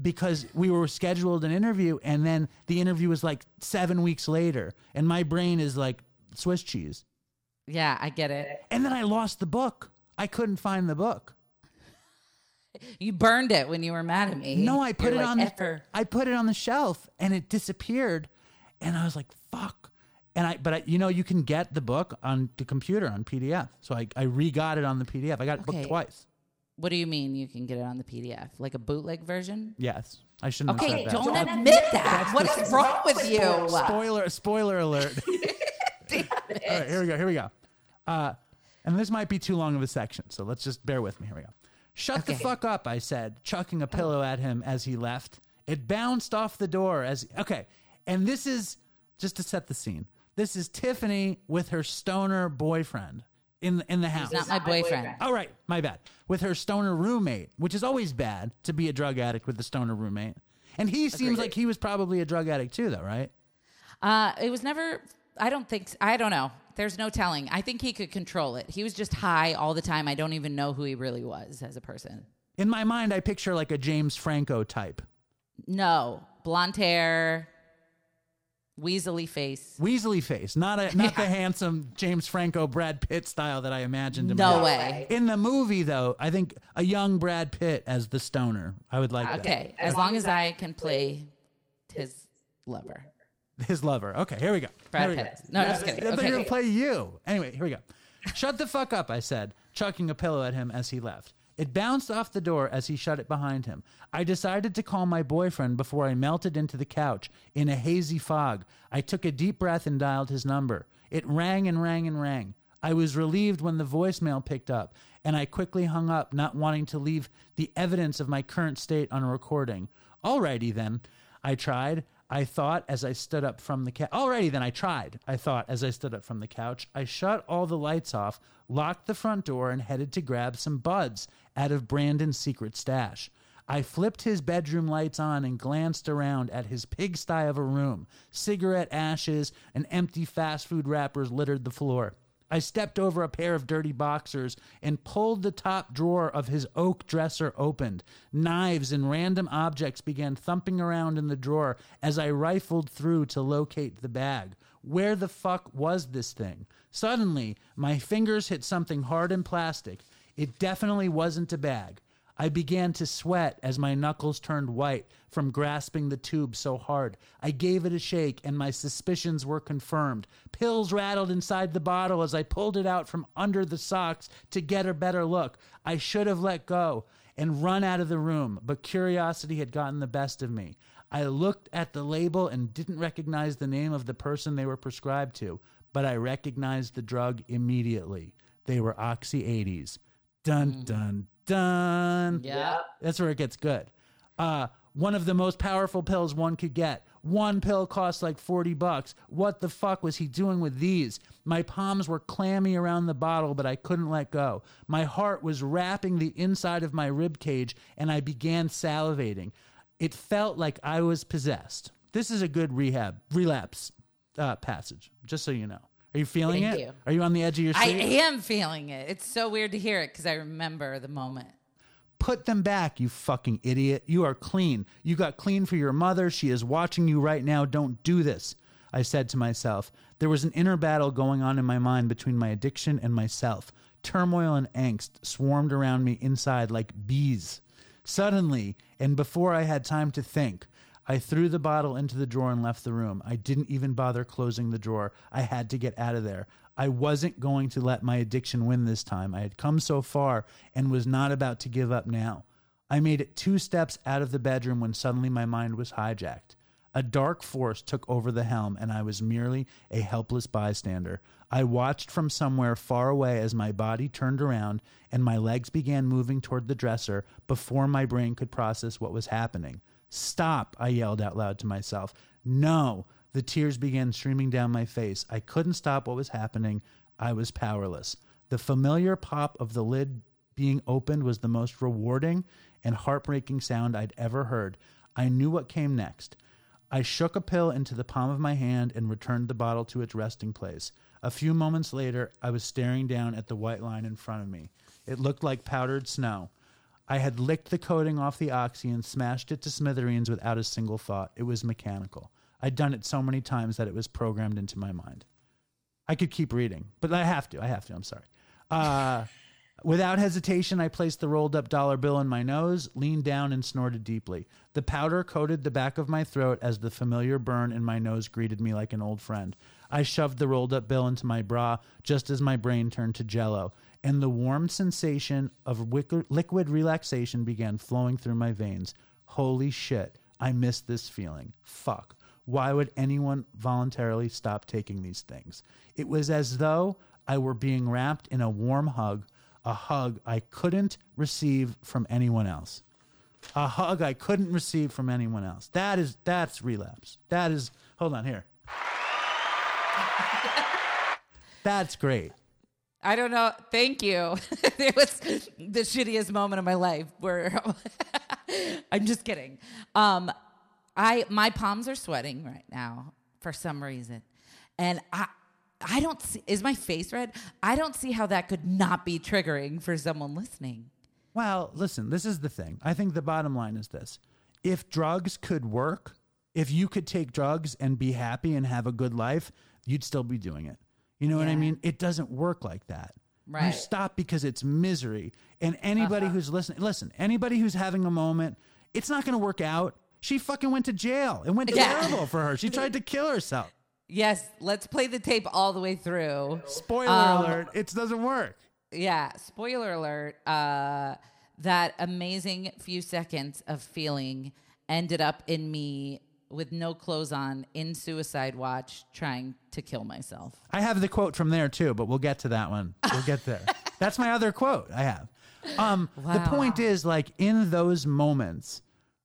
A: because we were scheduled an interview, and then the interview was like seven weeks later, and my brain is like Swiss cheese.
B: Yeah, I get it.
A: And then I lost the book. I couldn't find the book.
B: You burned it when you were mad at me.
A: No, I put
B: You're
A: it
B: like,
A: on the I put it on the shelf and it disappeared, and I was like, "Fuck!" And I, but I, you know, you can get the book on the computer on PDF. So I, I re-got it on the PDF. I got the book
B: Okay.
A: twice.
B: What do you mean you can get it on the PDF? Like a bootleg version?
A: Yes, I shouldn't
B: Okay,
A: have said that.
B: don't admit that. What is wrong with you?
A: Spoiler, spoiler alert. [LAUGHS] All right, here we go. Here we go. Uh, and this might be too long of a section, so let's just bear with me. Here we go. Shut the
B: Okay.
A: fuck up, I said, chucking a pillow at him as he left. It bounced off the door as okay. And this is just to set the scene. This is Tiffany with her stoner boyfriend in the, in the house.
B: Not my boyfriend.
A: All right, my bad. With her stoner roommate, which is always bad to be a drug addict with a stoner roommate. And he seems like he was probably a drug addict too, though, right?
B: Uh, it was never. I don't think. I don't know. There's no telling. I think he could control it. He was just high all the time. I don't even know who he really was as a person.
A: In my mind, I picture like a James Franco type.
B: No, blonde hair, weaselly face.
A: Weasley face, not a [LAUGHS] not the handsome James Franco Brad Pitt style that I imagined him.
B: No way.
A: In the movie, though, I think a young Brad Pitt as the stoner. I would like
B: Okay, as long as I can play his lover. [LAUGHS]
A: His lover. Okay, here we go.
B: Brad
A: Here we
B: Pitt. No, just kidding.
A: I thought you were gonna play you. Anyway, here we go. Shut the fuck up, I said, chucking a pillow at him as he left. It bounced off the door as he shut it behind him. I decided to call my boyfriend before I melted into the couch in a hazy fog. I took a deep breath and dialed his number. It rang and rang and rang. I was relieved when the voicemail picked up, and I quickly hung up, not wanting to leave the evidence of my current state on a recording. Alrighty then, I tried. I thought as I stood up from the couch. Alrighty then, I tried. I thought as I stood up from the couch. I shut all the lights off, locked the front door, and headed to grab some buds out of Brandon's secret stash. I flipped his bedroom lights on and glanced around at his pigsty of a room. Cigarette ashes and empty fast food wrappers littered the floor. I stepped over a pair of dirty boxers and pulled the top drawer of his oak dresser opened. Knives and random objects began thumping around in the drawer as I rifled through to locate the bag. Where the fuck was this thing? Suddenly, my fingers hit something hard and plastic. It definitely wasn't a bag. I began to sweat as my knuckles turned white from grasping the tube so hard. I gave it a shake, and my suspicions were confirmed. Pills rattled inside the bottle as I pulled it out from under the socks to get a better look. I should have let go and run out of the room, but curiosity had gotten the best of me. I looked at the label and didn't recognize the name of the person they were prescribed to, but I recognized the drug immediately. They were Oxy 80s. Dun, mm. dun, dun.
B: Yeah.
A: That's where it gets good. Uh, one of the most powerful pills one could get. One pill cost like 40 bucks. What the fuck was he doing with these? My palms were clammy around the bottle, but I couldn't let go. My heart was rapping the inside of my rib cage, and I began salivating. It felt like I was possessed. This is a good rehab, relapse uh, passage, just so you know. Are you feeling
B: Thank
A: it?
B: you.
A: Are you on the edge of your seat?
B: I am feeling it. It's so weird to hear it because I remember the moment.
A: Put them back, you fucking idiot. You are clean. You got clean for your mother. She is watching you right now. Don't do this. I said to myself. There was an inner battle going on in my mind between my addiction and myself. Turmoil and angst swarmed around me inside like bees. Suddenly, and before I had time to think, I threw the bottle into the drawer and left the room. I didn't even bother closing the drawer. I had to get out of there. I wasn't going to let my addiction win this time. I had come so far and was not about to give up now. I made it two steps out of the bedroom when suddenly my mind was hijacked. A dark force took over the helm, and I was merely a helpless bystander. I watched from somewhere far away as my body turned around and my legs began moving toward the dresser before my brain could process what was happening. Stop, I yelled out loud to myself. No. The tears began streaming down my face. I couldn't stop what was happening. I was powerless. The familiar pop of the lid being opened was the most rewarding and heartbreaking sound I'd ever heard. I knew what came next. I shook a pill into the palm of my hand and returned the bottle to its resting place. A few moments later, I was staring down at the white line in front of me. It looked like powdered snow. I had licked the coating off the oxy and smashed it to smithereens without a single thought. It was mechanical. I'd done it so many times that it was programmed into my mind. I could keep reading, but I have to. I have to. I'm sorry. Uh, [LAUGHS] without hesitation, I placed the rolled up dollar bill in my nose, leaned down, and snorted deeply. The powder coated the back of my throat as the familiar burn in my nose greeted me like an old friend. I shoved the rolled up bill into my bra just as my brain turned to jello, and the warm sensation of liquid relaxation began flowing through my veins. Holy shit, I miss this feeling. Fuck. Why would anyone voluntarily stop taking these things? It was as though I were being wrapped in a warm hug, a hug I couldn't receive from anyone else. A hug I couldn't receive from anyone else. That is that's relapse. That is hold on here. [LAUGHS] That's great.
B: I don't know. Thank you. [LAUGHS] it was the shittiest moment of my life where [LAUGHS] I'm just kidding. Um, I my palms are sweating right now for some reason, and I I don't see. Is my face red? I don't see how that could not be triggering for someone listening.
A: Well, listen, this is the thing. I think the bottom line is this. If drugs could work, if you could take drugs and be happy and have a good life, you'd still be doing it. You know what I mean? It doesn't work like that.
B: Right.
A: You stop because it's misery. And anybody who's listening, listen, anybody who's having a moment, it's not going to work out. She fucking went to jail. It went [LAUGHS]
B: Yeah.
A: terrible for her. She tried to kill herself.
B: Yes, let's play the tape all the way through.
A: Spoiler
B: Um,
A: alert, it doesn't work.
B: Yeah, spoiler alert. Uh, that amazing few seconds of feeling ended up in me with no clothes on in suicide watch trying to kill myself.
A: I have the quote from there too, but we'll get to that one. We'll get there. [LAUGHS] That's my other quote I have. Um, The point is, like, in those moments,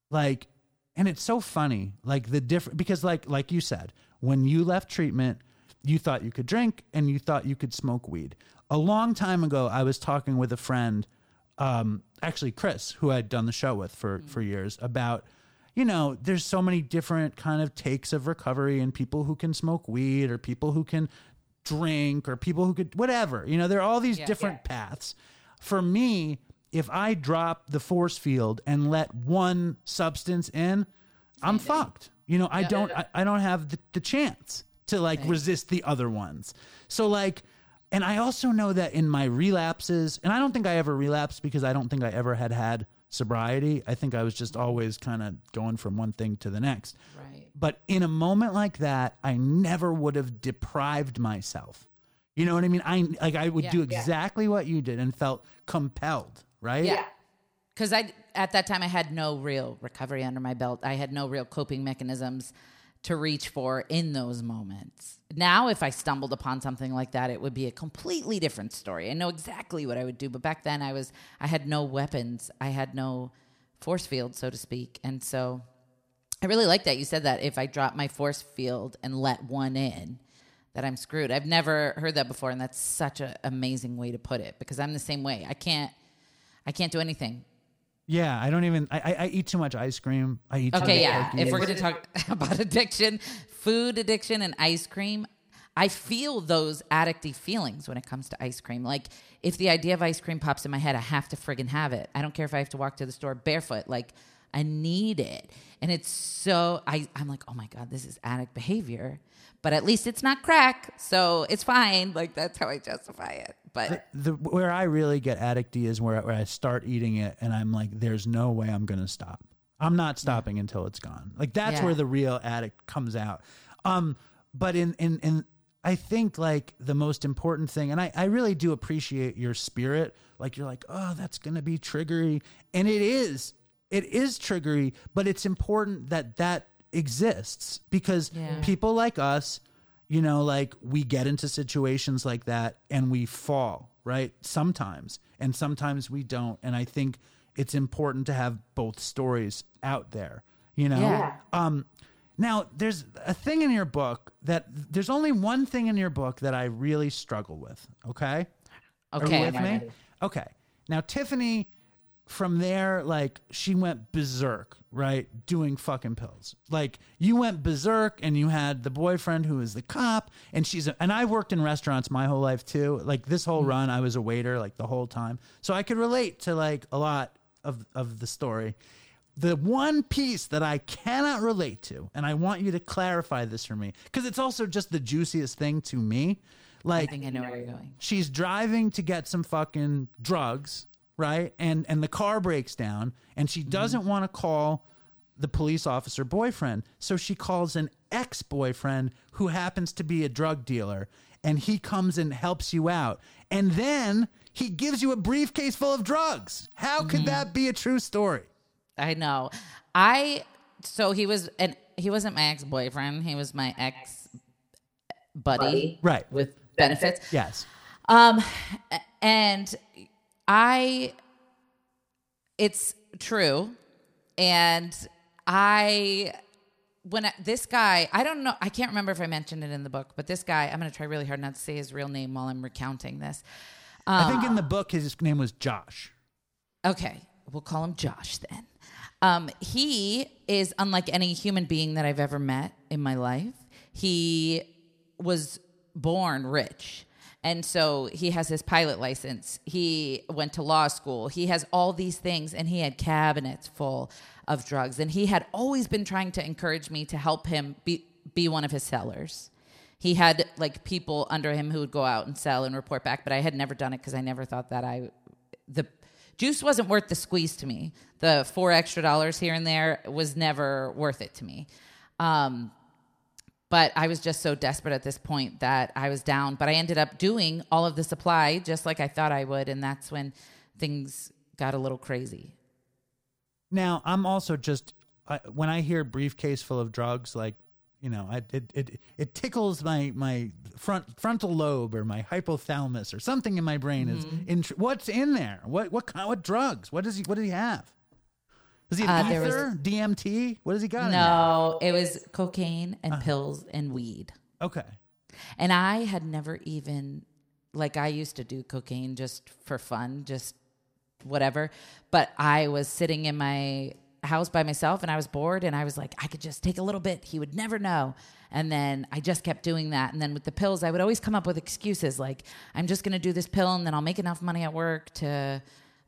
A: like, and it's so funny, like the different because, like, like you said, when you left treatment, you thought you could drink and you thought you could smoke weed. A long time ago, I was talking with a friend, um, actually Chris, who I'd done the show with for for years, about you know, there's so many different kind of takes of recovery and people who can smoke weed or people who can drink or people who could whatever. You know, there are all these
B: Yeah.
A: different paths. For me, if I drop the force field and let one substance in, I'm fucked. You know, I don't I, I don't have the, the chance to like resist the other ones. So like and I also know that in my relapses, and I don't think I ever relapsed because I don't think I ever had had sobriety. I think I was just always kind of going from one thing to the next.
B: Right.
A: But in a moment like that, I never would have deprived myself. You know what I mean? I like I would
B: Yeah.
A: do
B: Yeah.
A: exactly what you did and felt compelled, right?
B: Yeah. Because I at that time I had no real recovery under my belt. I had no real coping mechanisms to reach for in those moments. Now, if I stumbled upon something like that, it would be a completely different story. I know exactly what I would do, but back then I was I had no weapons. I had no force field, so to speak, and so I really like that you said that. If I drop my force field and let one in, that I'm screwed. I've never heard that before, and that's such an amazing way to put it because I'm the same way. I can't, I can't do anything.
A: Yeah, I don't even. I, I, I eat too much ice cream. I eat. too
B: Okay,
A: much
B: yeah.
A: cookies.
B: If we're going to talk [LAUGHS] about addiction, food addiction, and ice cream, I feel those addictive feelings when it comes to ice cream. Like if the idea of ice cream pops in my head, I have to friggin' have it. I don't care if I have to walk to the store barefoot. Like I need it, and it's so I I'm like, oh my god, this is addict behavior. But at least it's not crack, so it's fine. Like that's how I justify it. But
A: the where I really get addicty is where where I start eating it and I'm like, there's no way I'm gonna stop. I'm not stopping until it's gone. Like that's
B: Yeah.
A: where the real addict comes out. Um, but in in in I think like the most important thing, and I, I really do appreciate your spirit. Like you're like, oh, that's gonna be triggery, and it is. It is triggery, but it's important that that exists because
B: Yeah.
A: people like us you know like we get into situations like that and we fall right sometimes and sometimes we don't and i think it's important to have both stories out there you know
B: Yeah.
A: um now there's a thing in your book that there's only one thing in your book that i really struggle with okay are you
B: okay,
A: with me? Okay. Now, Tiffany, from there, like she went berserk, right? Doing fucking pills. Like you went berserk and you had the boyfriend who is the cop and she's a, and I worked in restaurants my whole life too. Like this whole mm-hmm. run I was a waiter like the whole time. So I could relate to like a lot of of the story. The one piece that I cannot relate to, and I want you to clarify this for me, because it's also just the juiciest thing to me. Like, I
B: think I know where you're going.
A: she's driving to get some fucking drugs, right? And and the car breaks down and she doesn't want to call the police officer boyfriend. So she calls an ex-boyfriend who happens to be a drug dealer and he comes and helps you out. And then he gives you a briefcase full of drugs. How could that be a true story?
B: I know. I so he was and he wasn't my ex boyfriend. He was my ex buddy,
A: Right.
B: with benefits.
A: Yes.
B: Um, and I, it's true, and I, when I, this guy, I don't know, I can't remember if I mentioned it in the book, but this guy, I'm going to try really hard not to say his real name while I'm recounting this.
A: I think in the book his name was Josh.
B: Okay, we'll call him Josh then. Um, he is unlike any human being that I've ever met in my life. He was born rich. And so he has his pilot license. He went to law school. He has all these things, and he had cabinets full of drugs. And he had always been trying to encourage me to help him be, be one of his sellers. He had like people under him who would go out and sell and report back, but I had never done it because I never thought that I the juice wasn't worth the squeeze to me. The four extra dollars here and there was never worth it to me. Um, but I was just so desperate at this point that I was down. But I ended up doing all of the supply just like I thought I would, and that's when things got a little crazy.
A: Now, I'm also just I, when I hear briefcase full of drugs, like you know, I, it it it tickles my my front frontal lobe or my hypothalamus or something in my brain is
B: Mm-hmm.
A: in what's in there? What what kind what drugs? What does he what does he have? Does he
B: Uh,
A: have
B: there was-
A: DMT? What does he got?
B: No, it was cocaine and pills and weed.
A: Okay.
B: And I had never even, like, I used to do cocaine just for fun, just whatever. But I was sitting in my house by myself and I was bored and I was like, I could just take a little bit. He would never know. And then I just kept doing that. And then with the pills, I would always come up with excuses like, I'm just going to do this pill and then I'll make enough money at work to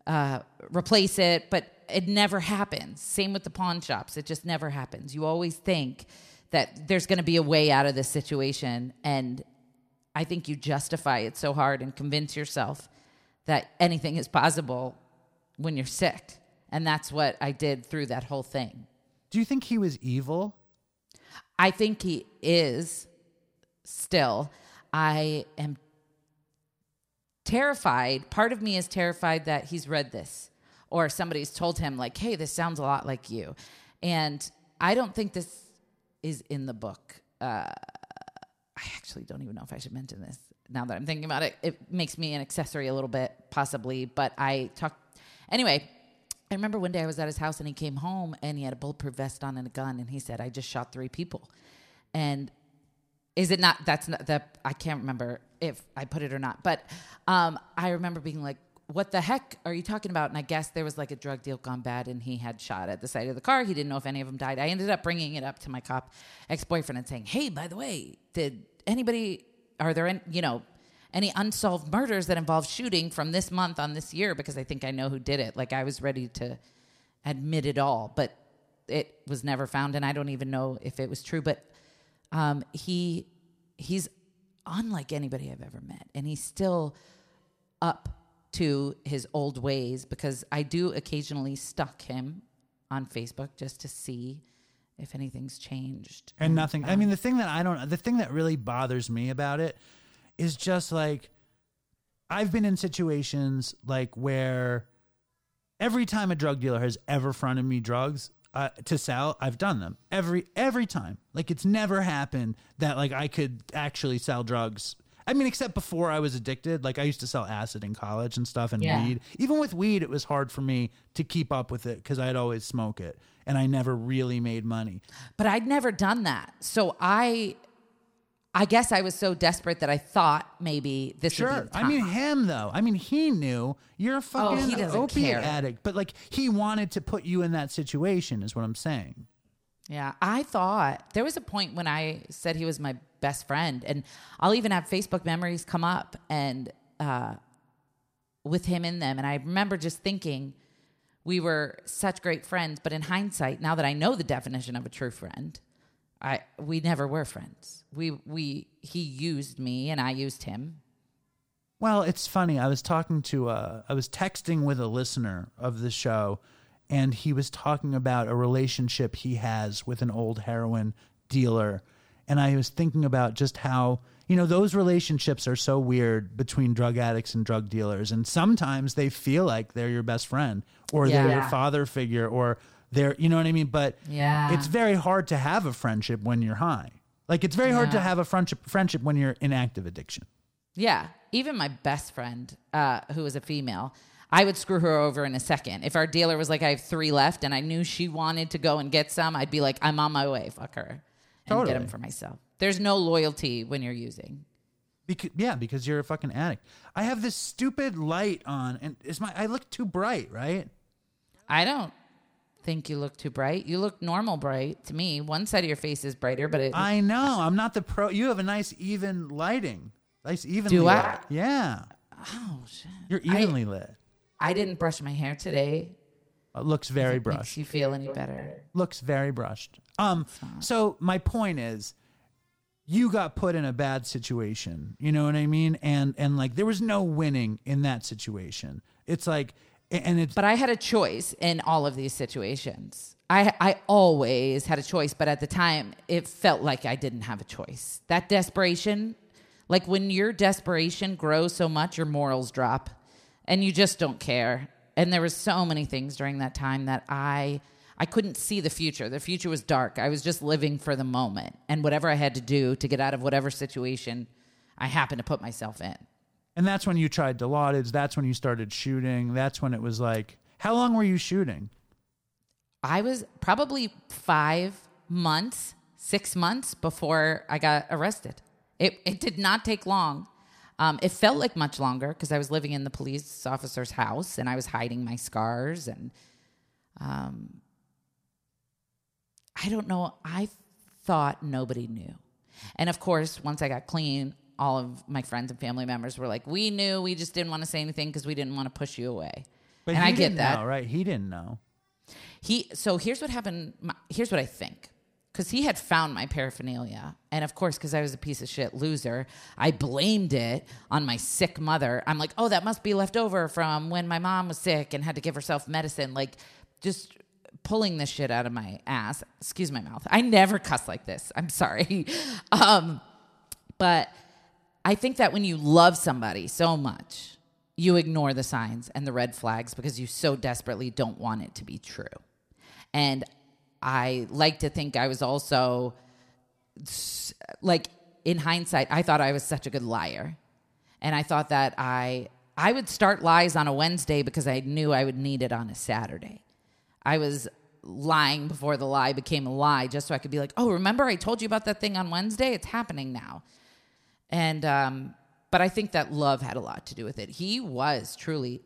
B: uh, replace it. But it never happens. Same with the pawn shops. It just never happens. You always think that there's going to be a way out of this situation. And I think you justify it so hard and convince yourself that anything is possible when you're sick. And that's what I did through that whole thing.
A: Do you think he was evil?
B: I think he is still. I am terrified. Part of me is terrified that he's read this or somebody's told him, like, hey, this sounds a lot like you. And I don't think this is in the book. Uh, I actually don't even know if I should mention this now that I'm thinking about it. It makes me an accessory a little bit, possibly. But I talked. Anyway, I remember one day I was at his house and he came home and he had a bulletproof vest on and a gun. And he said, I just shot three people. And is it not that's not that i can't remember if i put it or not but um i remember being like what the heck are you talking about? And i guess there was like a drug deal gone bad and he had shot at the side of the car. He didn't know if any of them died. I ended up bringing it up to my cop ex-boyfriend and saying hey by the way did anybody are there any, you know any unsolved murders that involve shooting from this month on this year? Because i think i know who did it. Like i was ready to admit it all but it was never found and i don't even know if it was true. But um, he he's unlike anybody I've ever met, and he's still up to his old ways because I do occasionally stalk him on Facebook just to see if anything's changed.
A: and nothing. I mean, the thing that I don't, the thing that really bothers me about it is just like I've been in situations like where every time a drug dealer has ever fronted me drugs uh, to sell, I've done them every every time. Like it's never happened that like I could actually sell drugs. I mean, except before I was addicted. Like I used to sell acid in college and stuff, and
B: Yeah.
A: weed. Even with weed, it was hard for me to keep up with it because I'd always smoke it, and I never really made money.
B: But I'd never done that. So I I guess I was so desperate that I thought maybe this would be
A: Sure. I mean him though. I mean he knew you're a
B: oh, fucking Oh,
A: opiate
B: care.
A: addict, but like he wanted to put you in that situation is what I'm saying.
B: Yeah, I thought there was a point when I said he was my best friend, and I'll even have Facebook memories come up and uh, with him in them, and I remember just thinking we were such great friends. But in hindsight, now that I know the definition of a true friend, I we never were friends. We we he used me and I used him.
A: Well, it's funny. I was talking to uh I was texting with a listener of the show and he was talking about a relationship he has with an old heroin dealer. And I was thinking about just how you know those relationships are so weird between drug addicts and drug dealers. And sometimes they feel like they're your best friend or they're your father figure or they're you know what I mean? But
B: Yeah.
A: it's very hard to have a friendship when you're high. Like it's very hard to have a friendship friendship when you're in active addiction.
B: Yeah, even my best friend, uh, who was a female, I would screw her over in a second. If our dealer was like, "I have three left," and I knew she wanted to go and get some, I'd be like, "I'm on my way. Fuck her," and get them for myself. There's no loyalty when you're using.
A: Because, yeah, because you're a fucking addict. I have this stupid light on, and is my I look too bright, right?
B: I don't think you look too bright. You look normal bright to me. One side of your face is brighter, but it,
A: I know. I'm not the pro. You have a nice even lighting. Nice evenly
B: Do
A: lit.
B: I?
A: Yeah,
B: oh shit.
A: you're evenly lit.
B: I didn't brush my hair today.
A: It looks very
B: Makes
A: brushed.
B: you feel any better?
A: Looks very brushed. Um. So my point is, you got put in a bad situation. You know what I mean? And and like there was no winning in that situation. It's like, and it's
B: But I had a choice in all of these situations. I I always had a choice, but at the time it felt like I didn't have a choice. That desperation, like when your desperation grows so much, your morals drop and you just don't care. And there was so many things during that time that I I couldn't see the future. The future was dark. I was just living for the moment and whatever I had to do to get out of whatever situation I happened to put myself in.
A: and that's when you tried Dilaudid. That's when you started shooting. That's when it was like, how long were you shooting?
B: I was probably five months, six months before I got arrested. It, it did not take long. Um, it felt like much longer because I was living in the police officer's house and I was hiding my scars. And um, I don't know. I thought nobody knew. And of course, once I got clean, all of my friends and family members were like, We knew. We just didn't want to say anything because we didn't want to push you away.
A: But
B: and I get
A: didn't
B: that.
A: know, right? He didn't know.
B: He so here's what happened. my- Here's what I think. Because he had found my paraphernalia. And of course, because I was a piece of shit loser, I blamed it on my sick mother. I'm like, oh, that must be left over from when my mom was sick and had to give herself medicine. Like, just pulling this shit out of my ass. Excuse my mouth. I never cuss like this. I'm sorry. [LAUGHS] Um, but I think that when you love somebody so much, you ignore the signs and the red flags because you so desperately don't want it to be true. And I like to think I was also like in hindsight, I thought I was such a good liar. And I thought that I I would start lies on a Wednesday because I knew I would need it on a Saturday. I was lying before the lie became a lie just so I could be like, "Oh, remember I told you about that thing on Wednesday? It's happening now." And um but I think that love had a lot to do with it. He was truly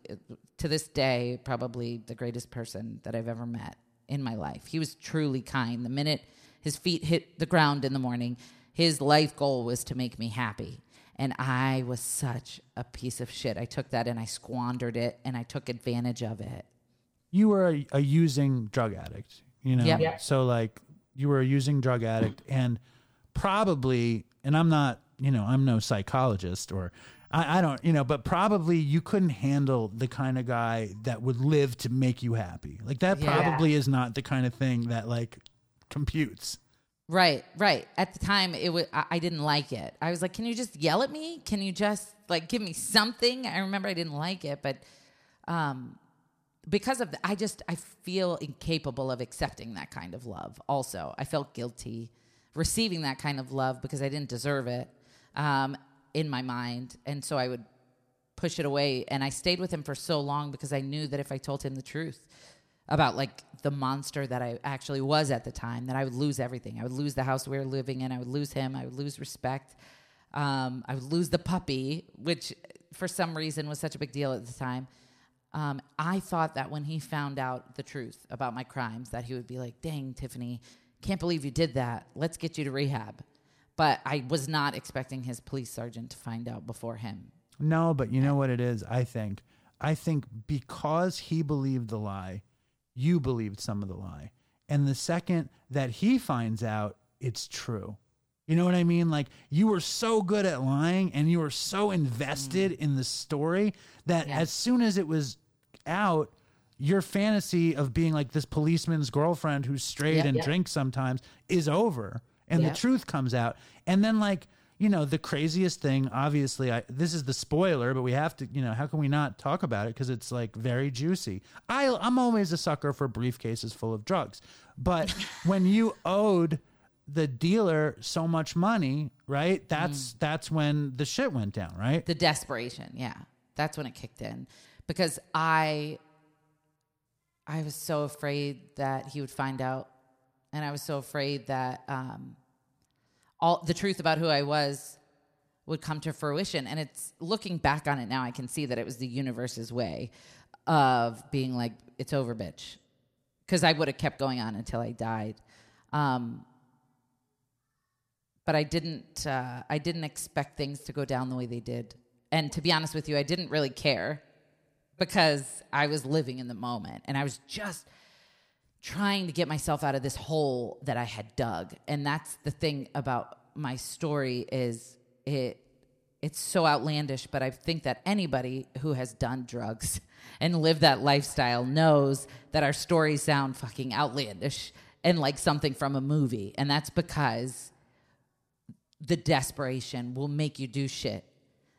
B: to this day probably the greatest person that I've ever met in my life. He was truly kind. The minute his feet hit the ground in the morning, his life goal was to make me happy. And I was such a piece of shit. I took that and I squandered it and I took advantage of it.
A: You were a, a using drug addict, you know?
B: Yep. Yep.
A: So, like, you were a using drug addict, and probably, and I'm not, you know, I'm no psychologist or I, I don't, you know, but probably you couldn't handle the kind of guy that would live to make you happy. Like, that
B: Yeah.
A: probably is not the kind of thing that, like, computes.
B: Right, right. At the time, it was I, I didn't like it. I was like, "Can you just yell at me? Can you just like give me something?" I remember I didn't like it, but um, because of the, I just I feel incapable of accepting that kind of love. Also, I felt guilty receiving that kind of love because I didn't deserve it um, in my mind, and so I would push it away. And I stayed with him for so long because I knew that if I told him the truth, about like the monster that I actually was at the time, that I would lose everything. I would lose the house we were living in. I would lose him. I would lose respect. Um, I would lose the puppy, which for some reason was such a big deal at the time. Um, I thought that when he found out the truth about my crimes, that he would be like, "Dang, Tiffany, can't believe you did that. Let's get you to rehab." But I was not expecting his police sergeant to find out before him.
A: No, but you know what it is? I think. I think because he believed the lie, you believed some of the lie. And the second that he finds out, it's true. You know what I mean? Like you were so good at lying and you were so invested mm. in the story that yeah. as soon as it was out, your fantasy of being like this policeman's girlfriend who's straight yeah, and yeah. drinks sometimes is over and the truth comes out. And then like you know the craziest thing obviously I, this is the spoiler but we have to you know how can we not talk about it? Because it's like very juicy. I, i'm always a sucker for briefcases full of drugs. But [LAUGHS] when you owed the dealer so much money right that's mm. that's when the shit went down right?
B: The desperation yeah. That's when it kicked in. Because i i was so afraid that he would find out and i was so afraid that um all the truth about who I was would come to fruition. And it's looking back on it now, I can see that it was the universe's way of being like, it's over, bitch. Because I would have kept going on until I died. Um, but I didn't. Uh, I didn't expect things to go down the way they did. And to be honest with you, I didn't really care because I was living in the moment, and I was just trying to get myself out of this hole that I had dug. And that's the thing about my story is it it's so outlandish, but I think that anybody who has done drugs [LAUGHS] and lived that lifestyle knows that our stories sound fucking outlandish and like something from a movie. And that's because the desperation will make you do shit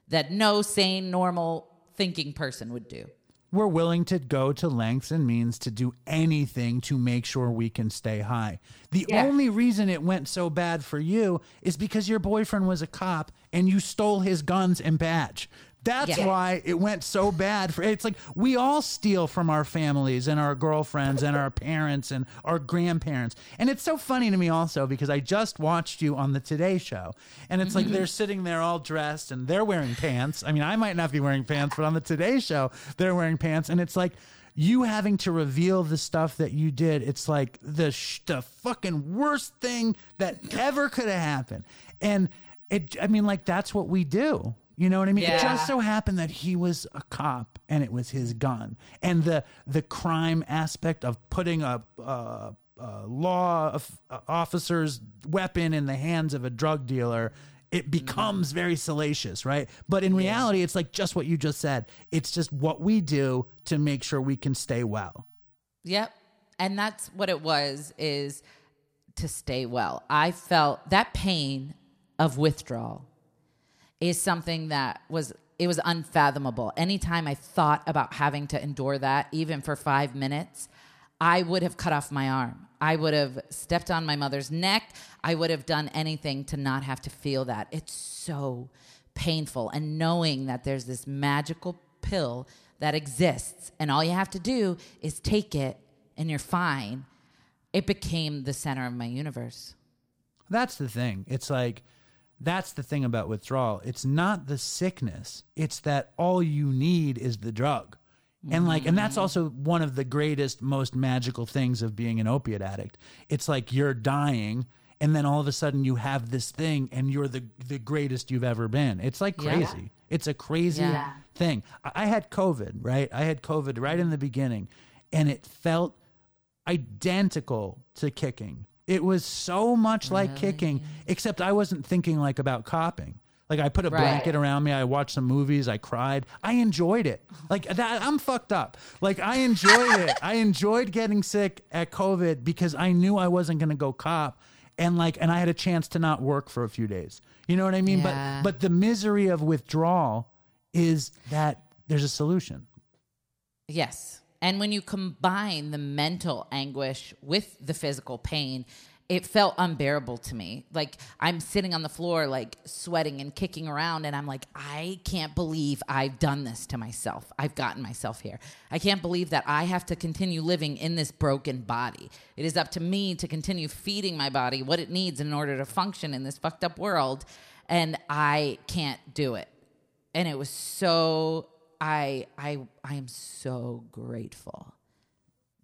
B: that no sane, normal thinking person would do
A: we're willing to go to lengths and means to do anything to make sure we can stay high. The yeah. only reason it went so bad for you is because your boyfriend was a cop and you stole his guns and badge. That's yeah. why it went so bad for it's like we all steal from our families and our girlfriends and our parents and our grandparents. And it's so funny to me also because I just watched you on the Today show and it's like mm-hmm. they're sitting there all dressed and they're wearing pants. I mean, I might not be wearing pants, but on the Today show, they're wearing pants and it's like you having to reveal the stuff that you did, it's like the sh- the fucking worst thing that ever could have happened. And it I mean like that's what we do you know what I mean? Yeah. It just so happened that he was a cop and it was his gun. And the the crime aspect of putting a, a, a law uh, officer's weapon in the hands of a drug dealer it mm-hmm. becomes very salacious, right? But in reality, it's like just what you just said. It's just what we do to make sure we can stay well.
B: Yep. And that's what it was is to stay well. I felt that pain of withdrawal is something that was it was unfathomable. Anytime I thought about having to endure that, even for five minutes, I would have cut off my arm. I would have stepped on my mother's neck. I would have done anything to not have to feel that. It's so painful. And knowing that there's this magical pill that exists and all you have to do is take it and you're fine, it became the center of my universe.
A: That's the thing. It's like, that's the thing about withdrawal. It's not the sickness, it's that all you need is the drug. And like and that's mm-hmm. also one of the greatest most magical things of being an opiate addict. It's like you're dying and then all of a sudden you have this thing and you're the the greatest you've ever been. It's like crazy. Yeah. It's a crazy yeah. thing. I had COVID, right? I had COVID right in the beginning and it felt identical to kicking it was so much like really? kicking, except I wasn't thinking like about copping. Like I put a right. blanket around me, I watched some movies, I cried. I enjoyed it. Like that I'm fucked up. Like I enjoyed it. [LAUGHS] I enjoyed getting sick at COVID because I knew I wasn't going to go cop and like and I had a chance to not work for a few days. You know what I mean? Yeah. But but the misery of withdrawal is that there's a solution.
B: Yes. And when you combine the mental anguish with the physical pain, it felt unbearable to me. Like I'm sitting on the floor, like sweating and kicking around, and I'm like, I can't believe I've done this to myself. I've gotten myself here. I can't believe that I have to continue living in this broken body. It is up to me to continue feeding my body what it needs in order to function in this fucked up world, and I can't do it. And it was so I I I am so grateful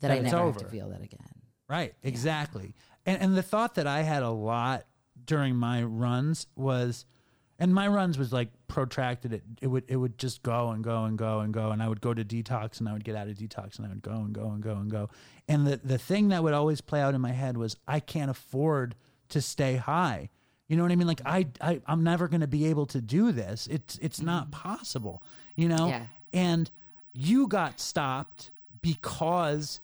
B: that,
A: That
B: I never have to feel that again.
A: Right, exactly. And and the thought that I had a lot during my runs was and my runs was like protracted it it would it would just go and go and go and go and I would go to detox and I would get out of detox and I would go and go and go and go. And the the thing that would always play out in my head was I can't afford to stay high. You know what I mean? Like I, I I'm never going to be able to do this. It's it's not mm-hmm. possible. You know?
B: Yeah.
A: And you got stopped because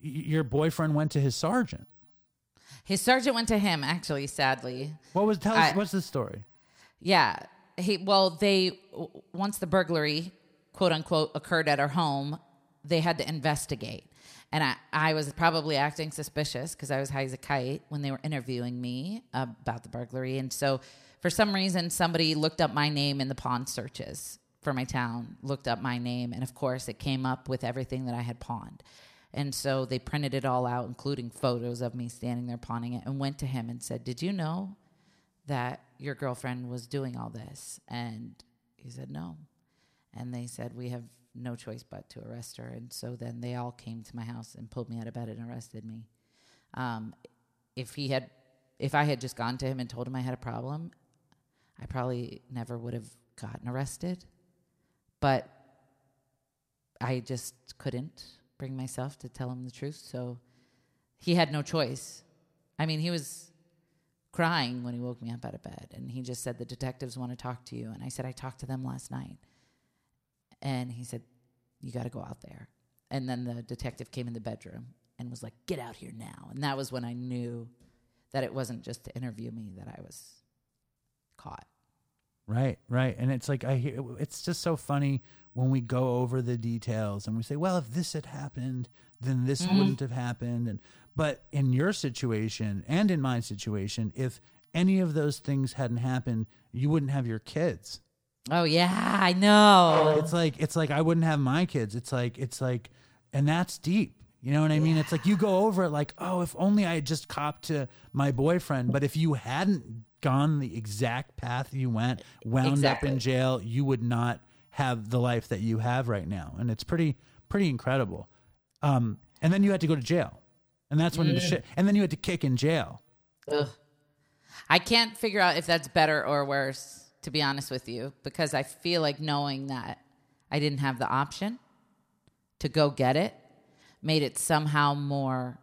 A: your boyfriend went to his sergeant.
B: His sergeant went to him, actually, sadly.
A: What was tell us
B: I-
A: what's the story?
B: Yeah. He well, they once the burglary, quote unquote, occurred at our home, they had to investigate. And I, I was probably acting suspicious because I was high as a kite when they were interviewing me about the burglary. And so for some reason somebody looked up my name in the pawn searches for my town, looked up my name, and of course it came up with everything that I had pawned. And so they printed it all out, including photos of me standing there pawning it, and went to him and said, Did you know that your girlfriend was doing all this? And he said, No. And they said, We have no choice but to arrest her. And so then they all came to my house and pulled me out of bed and arrested me. Um, if he had, if I had just gone to him and told him I had a problem, I probably never would have gotten arrested. But I just couldn't bring myself to tell him the truth. So he had no choice. I mean, he was crying when he woke me up out of bed and he just said, The detectives want to talk to you. And I said, I talked to them last night. And he said, You got to go out there. And then the detective came in the bedroom and was like, Get out here now. And that was when I knew that it wasn't just to interview me, that I was caught.
A: Right, right. And it's like I hear it's just so funny when we go over the details and we say, "Well, if this had happened, then this mm-hmm. wouldn't have happened." And but in your situation and in my situation, if any of those things hadn't happened, you wouldn't have your kids.
B: Oh, yeah, I know.
A: It's like it's like I wouldn't have my kids. It's like it's like and that's deep. You know what I mean? It's like you go over it like, "Oh, if only I had just copped to my boyfriend." But if you hadn't gone the exact path you went, wound
B: Exactly.
A: up in jail, you would not have the life that you have right now. And it's pretty pretty incredible. Um and then you had to go to jail. And that's when the shit and then you had to kick in jail.
B: Ugh. I can't figure out if that's better or worse, to be honest with you, because I feel like knowing that I didn't have the option to go get it made it somehow more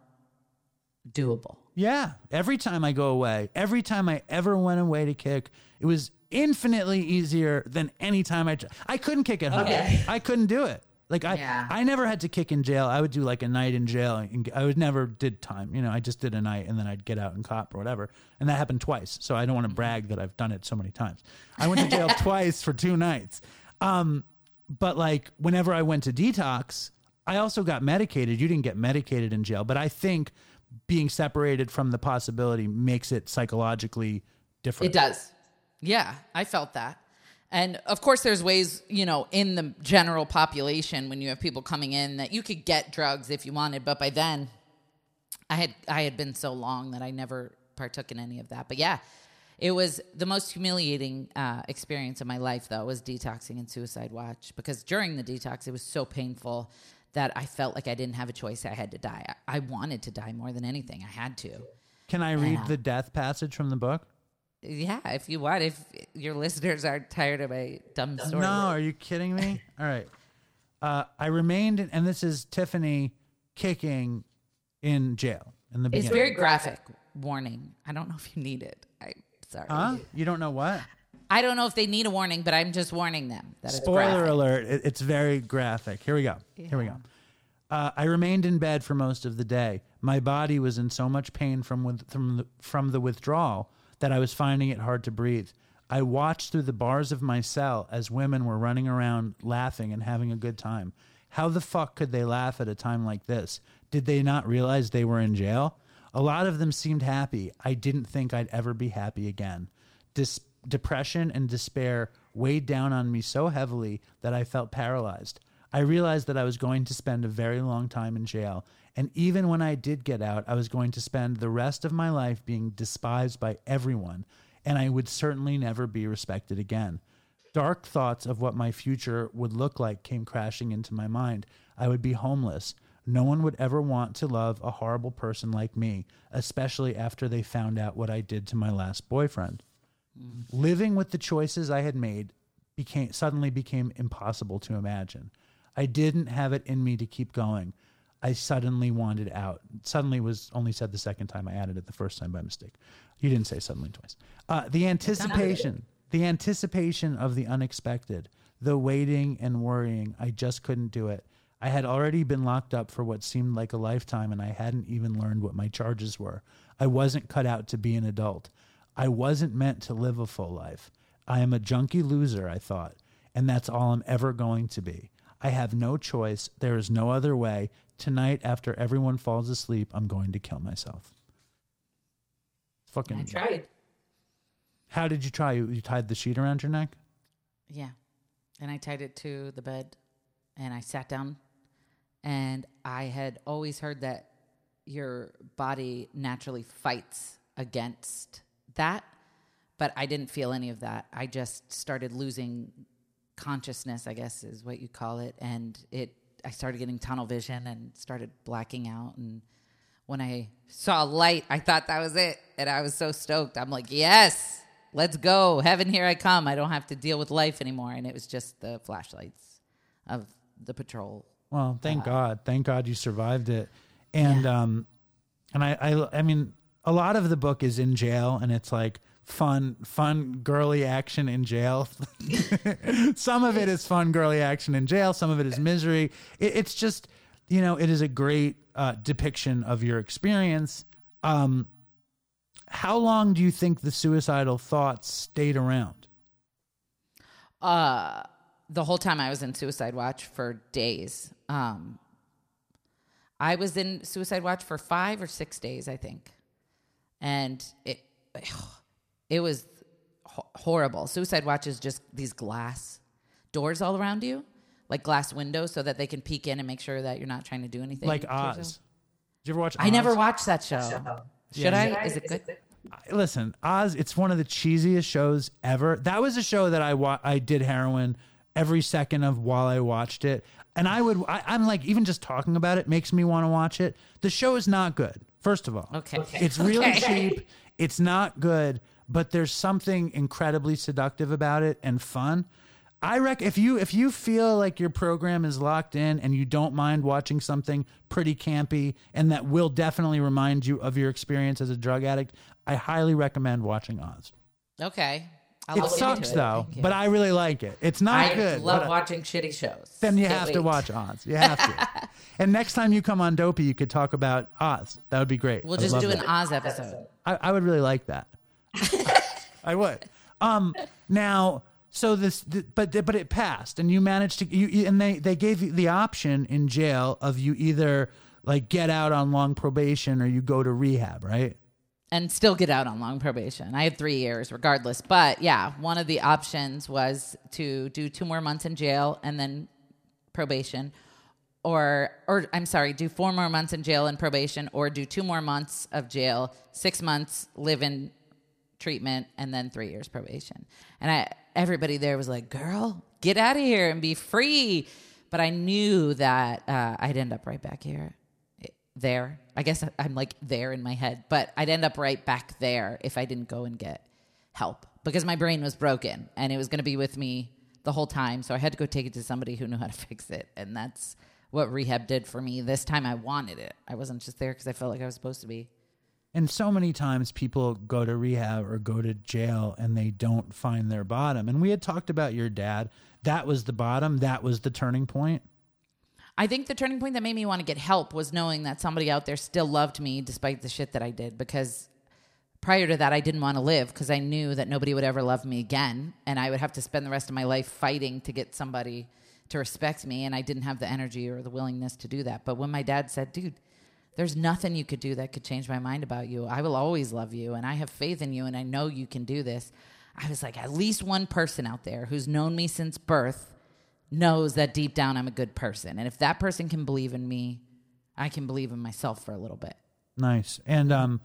B: doable.
A: Yeah. Every time I go away, every time I ever went away to kick, it was infinitely easier than any time I. I couldn't kick at home. I couldn't do it. Like I,
B: Yeah.
A: I never had to kick in jail. I would do like a night in jail. And I would never did time. You know, I just did a night and then I'd get out and cop or whatever. And that happened twice. So I don't want to brag that I've done it so many times. I went to jail [LAUGHS] twice for two nights. Um, but like whenever I went to detox, I also got medicated. You didn't get medicated in jail, but I think being separated from the possibility makes it psychologically different.
B: It does. Yeah, I felt that. And of course, there's ways, you know, in the general population when you have people coming in that you could get drugs if you wanted. But by then, I had I had been so long that I never partook in any of that. But yeah, it was the most humiliating uh, experience of my life, though, was detoxing and suicide watch because during the detox, it was so painful that I felt like I didn't have a choice. I had to die. I, I wanted to die more than anything. I had to.
A: Can I read
B: Yeah.
A: the death passage from the book?
B: Yeah, if you want, if your listeners aren't tired of my dumb story.
A: No, are you kidding me? [LAUGHS] All right. Uh, I remained, in, and this is Tiffany kicking in jail in the beginning.
B: It's very graphic. Warning. I don't know if you need it. I'm sorry.
A: huh? You don't know what?
B: I don't know if they need a warning, but I'm just warning them that
A: Spoiler alert. It, it's very graphic. Here we go. Here we go. Uh, I remained in bed for most of the day. My body was in so much pain from with, from the, from the withdrawal that I was finding it hard to breathe. I watched through the bars of my cell as women were running around laughing and having a good time. How the fuck could they laugh at a time like this? Did they not realize they were in jail? A lot of them seemed happy. I didn't think I'd ever be happy again. Dis- depression and despair weighed down on me so heavily that I felt paralyzed. I realized that I was going to spend a very long time in jail, and even when I did get out, I was going to spend the rest of my life being despised by everyone, and I would certainly never be respected again. Dark thoughts of what my future would look like came crashing into my mind. I would be homeless. No one would ever want to love a horrible person like me, especially after they found out what I did to my last boyfriend. Living with the choices I had made became suddenly became impossible to imagine. I didn't have it in me to keep going. I suddenly wanted out. Suddenly was only said the second time. I added it the first time by mistake. You didn't say suddenly twice. Uh, the anticipation, the anticipation of the unexpected, the waiting and worrying. I just couldn't do it. I had already been locked up for what seemed like a lifetime, and I hadn't even learned what my charges were. I wasn't cut out to be an adult. I wasn't meant to live a full life. I am a junkie loser, I thought, and that's all I'm ever going to be. I have no choice. There is no other way. Tonight, after everyone falls asleep, I'm going to kill myself. Fucking.
B: I tried.
A: How did you try? You, you tied the sheet around your neck?
B: Yeah. And I tied it to the bed and I sat down. And I had always heard that your body naturally fights against that, but I didn't feel any of that. I just started losing consciousness, I guess is what you call it. And it, I started getting tunnel vision and started blacking out. And when I saw a light, I thought that was it. And I was so stoked. I'm like, yes, let's go. Heaven, here I come. I don't have to deal with life anymore. And it was just the flashlights of the patrol.
A: Well, thank God. Thank God you survived it. And um and I, I I mean a lot of the book is in jail and it's like fun fun girly action in jail. [LAUGHS] some of it is fun girly action in jail, some of it is misery. It, it's just you know, it is a great uh, depiction of your experience. Um how long do you think the suicidal thoughts stayed around?
B: Uh, the whole time I was in suicide watch for days. Um, I was in suicide watch for five or six days, I think, and it [SIGHS] it was horrible. Suicide watch is just these glass doors all around you, like glass windows, so that they can peek in and make sure that you're not trying to do anything.
A: Like
B: to yourself.
A: Oz. Did you ever watch
B: I never watched that show. Should
A: Yeah,
B: I? Is it good?
A: listen, Oz, it's one of the cheesiest shows ever. That was a show that I wa- I did heroin every second of while I watched it. And I would, I, I'm like, even just talking about it makes me want to watch it. The show is not good, first of all.
B: Okay.
A: It's really
B: Okay.
A: cheap. It's not good, but there's something incredibly seductive about it and fun. I rec if you if you feel like your program is locked in and you don't mind watching something pretty campy and that will definitely remind you of your experience as a drug addict, I highly recommend watching Oz.
B: Okay. I'll
A: It sucks
B: it.
A: though,
B: Thank you.
A: but I really like it. It's not
B: I
A: good.
B: love
A: but-
B: watching shitty shows.
A: then you
B: Can't
A: have to
B: wait.
A: watch Oz. You have to. [LAUGHS] and next time you come on Dopey, you could talk about Oz. That would be great.
B: We'll
A: I'd
B: just
A: love
B: do an
A: that.
B: Oz episode.
A: I, I would really like that. [LAUGHS] I would. Um, now, so this, th- but but it passed, and you managed to you you- and they they gave you the option in jail of you either like get out on long probation or you go to rehab, right?
B: And still get out on long probation. I had three years regardless. But yeah, one of the options was to do two more months in jail and then probation. Or, or I'm sorry, do four more months in jail and probation, or do two more months of jail, six months live in treatment, and then three years probation. And I, everybody there was like, "Girl, get out of here and be free." But I knew that uh, I'd end up right back here there. I guess I'm like there in my head, but I'd end up right back there if I didn't go and get help because my brain was broken and it was going to be with me the whole time. So I had to go take it to somebody who knew how to [LAUGHS] fix it. And that's what rehab did for me. This time I wanted it. I wasn't just there because I felt like I was supposed to be.
A: And so many times people go to rehab or go to jail and they don't find their bottom. And we had talked about your dad. That was the bottom. That was the turning point.
B: I think the turning point that made me want to get help was knowing that somebody out there still loved me despite the shit that I did because prior to that I didn't want to live because I knew that nobody would ever love me again and I would have to spend the rest of my life fighting to get somebody to respect me and I didn't have the energy or the willingness to do that. But when my dad said, "Dude, there's nothing you could do that could change my mind about you. I will always love you and I have faith in you and I know you can do this. I was like, at least one person out there who's known me since birth knows that deep down I'm a good person. And if that person can believe in me, I can believe in myself for a little bit.
A: Nice. And um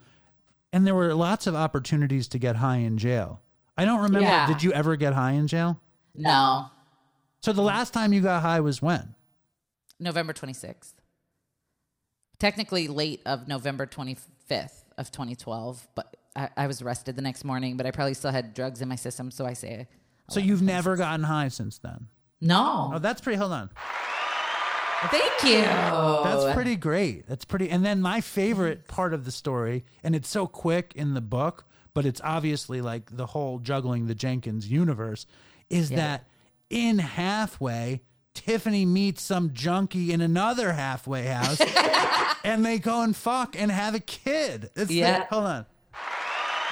A: and there were lots of opportunities to get high in jail. I don't remember
B: Yeah.
A: did you ever get high in jail?
B: No.
A: So the last time you got high was when?
B: November 26th. Technically late of November 25th of 2012, but I, I was arrested the next morning, but I probably still had drugs in my system, so I say
A: So you've never gotten high since then.
B: No.
A: Oh, that's pretty hold on.
B: Thank you.
A: That's pretty great. That's pretty. And then my favorite part of the story, and it's so quick in the book, but it's obviously like the whole juggling the Jenkins universe, is that in halfway, Tiffany meets some junkie in another halfway house, [LAUGHS] and they go and fuck and have a kid. It's
B: Yeah.
A: hold on,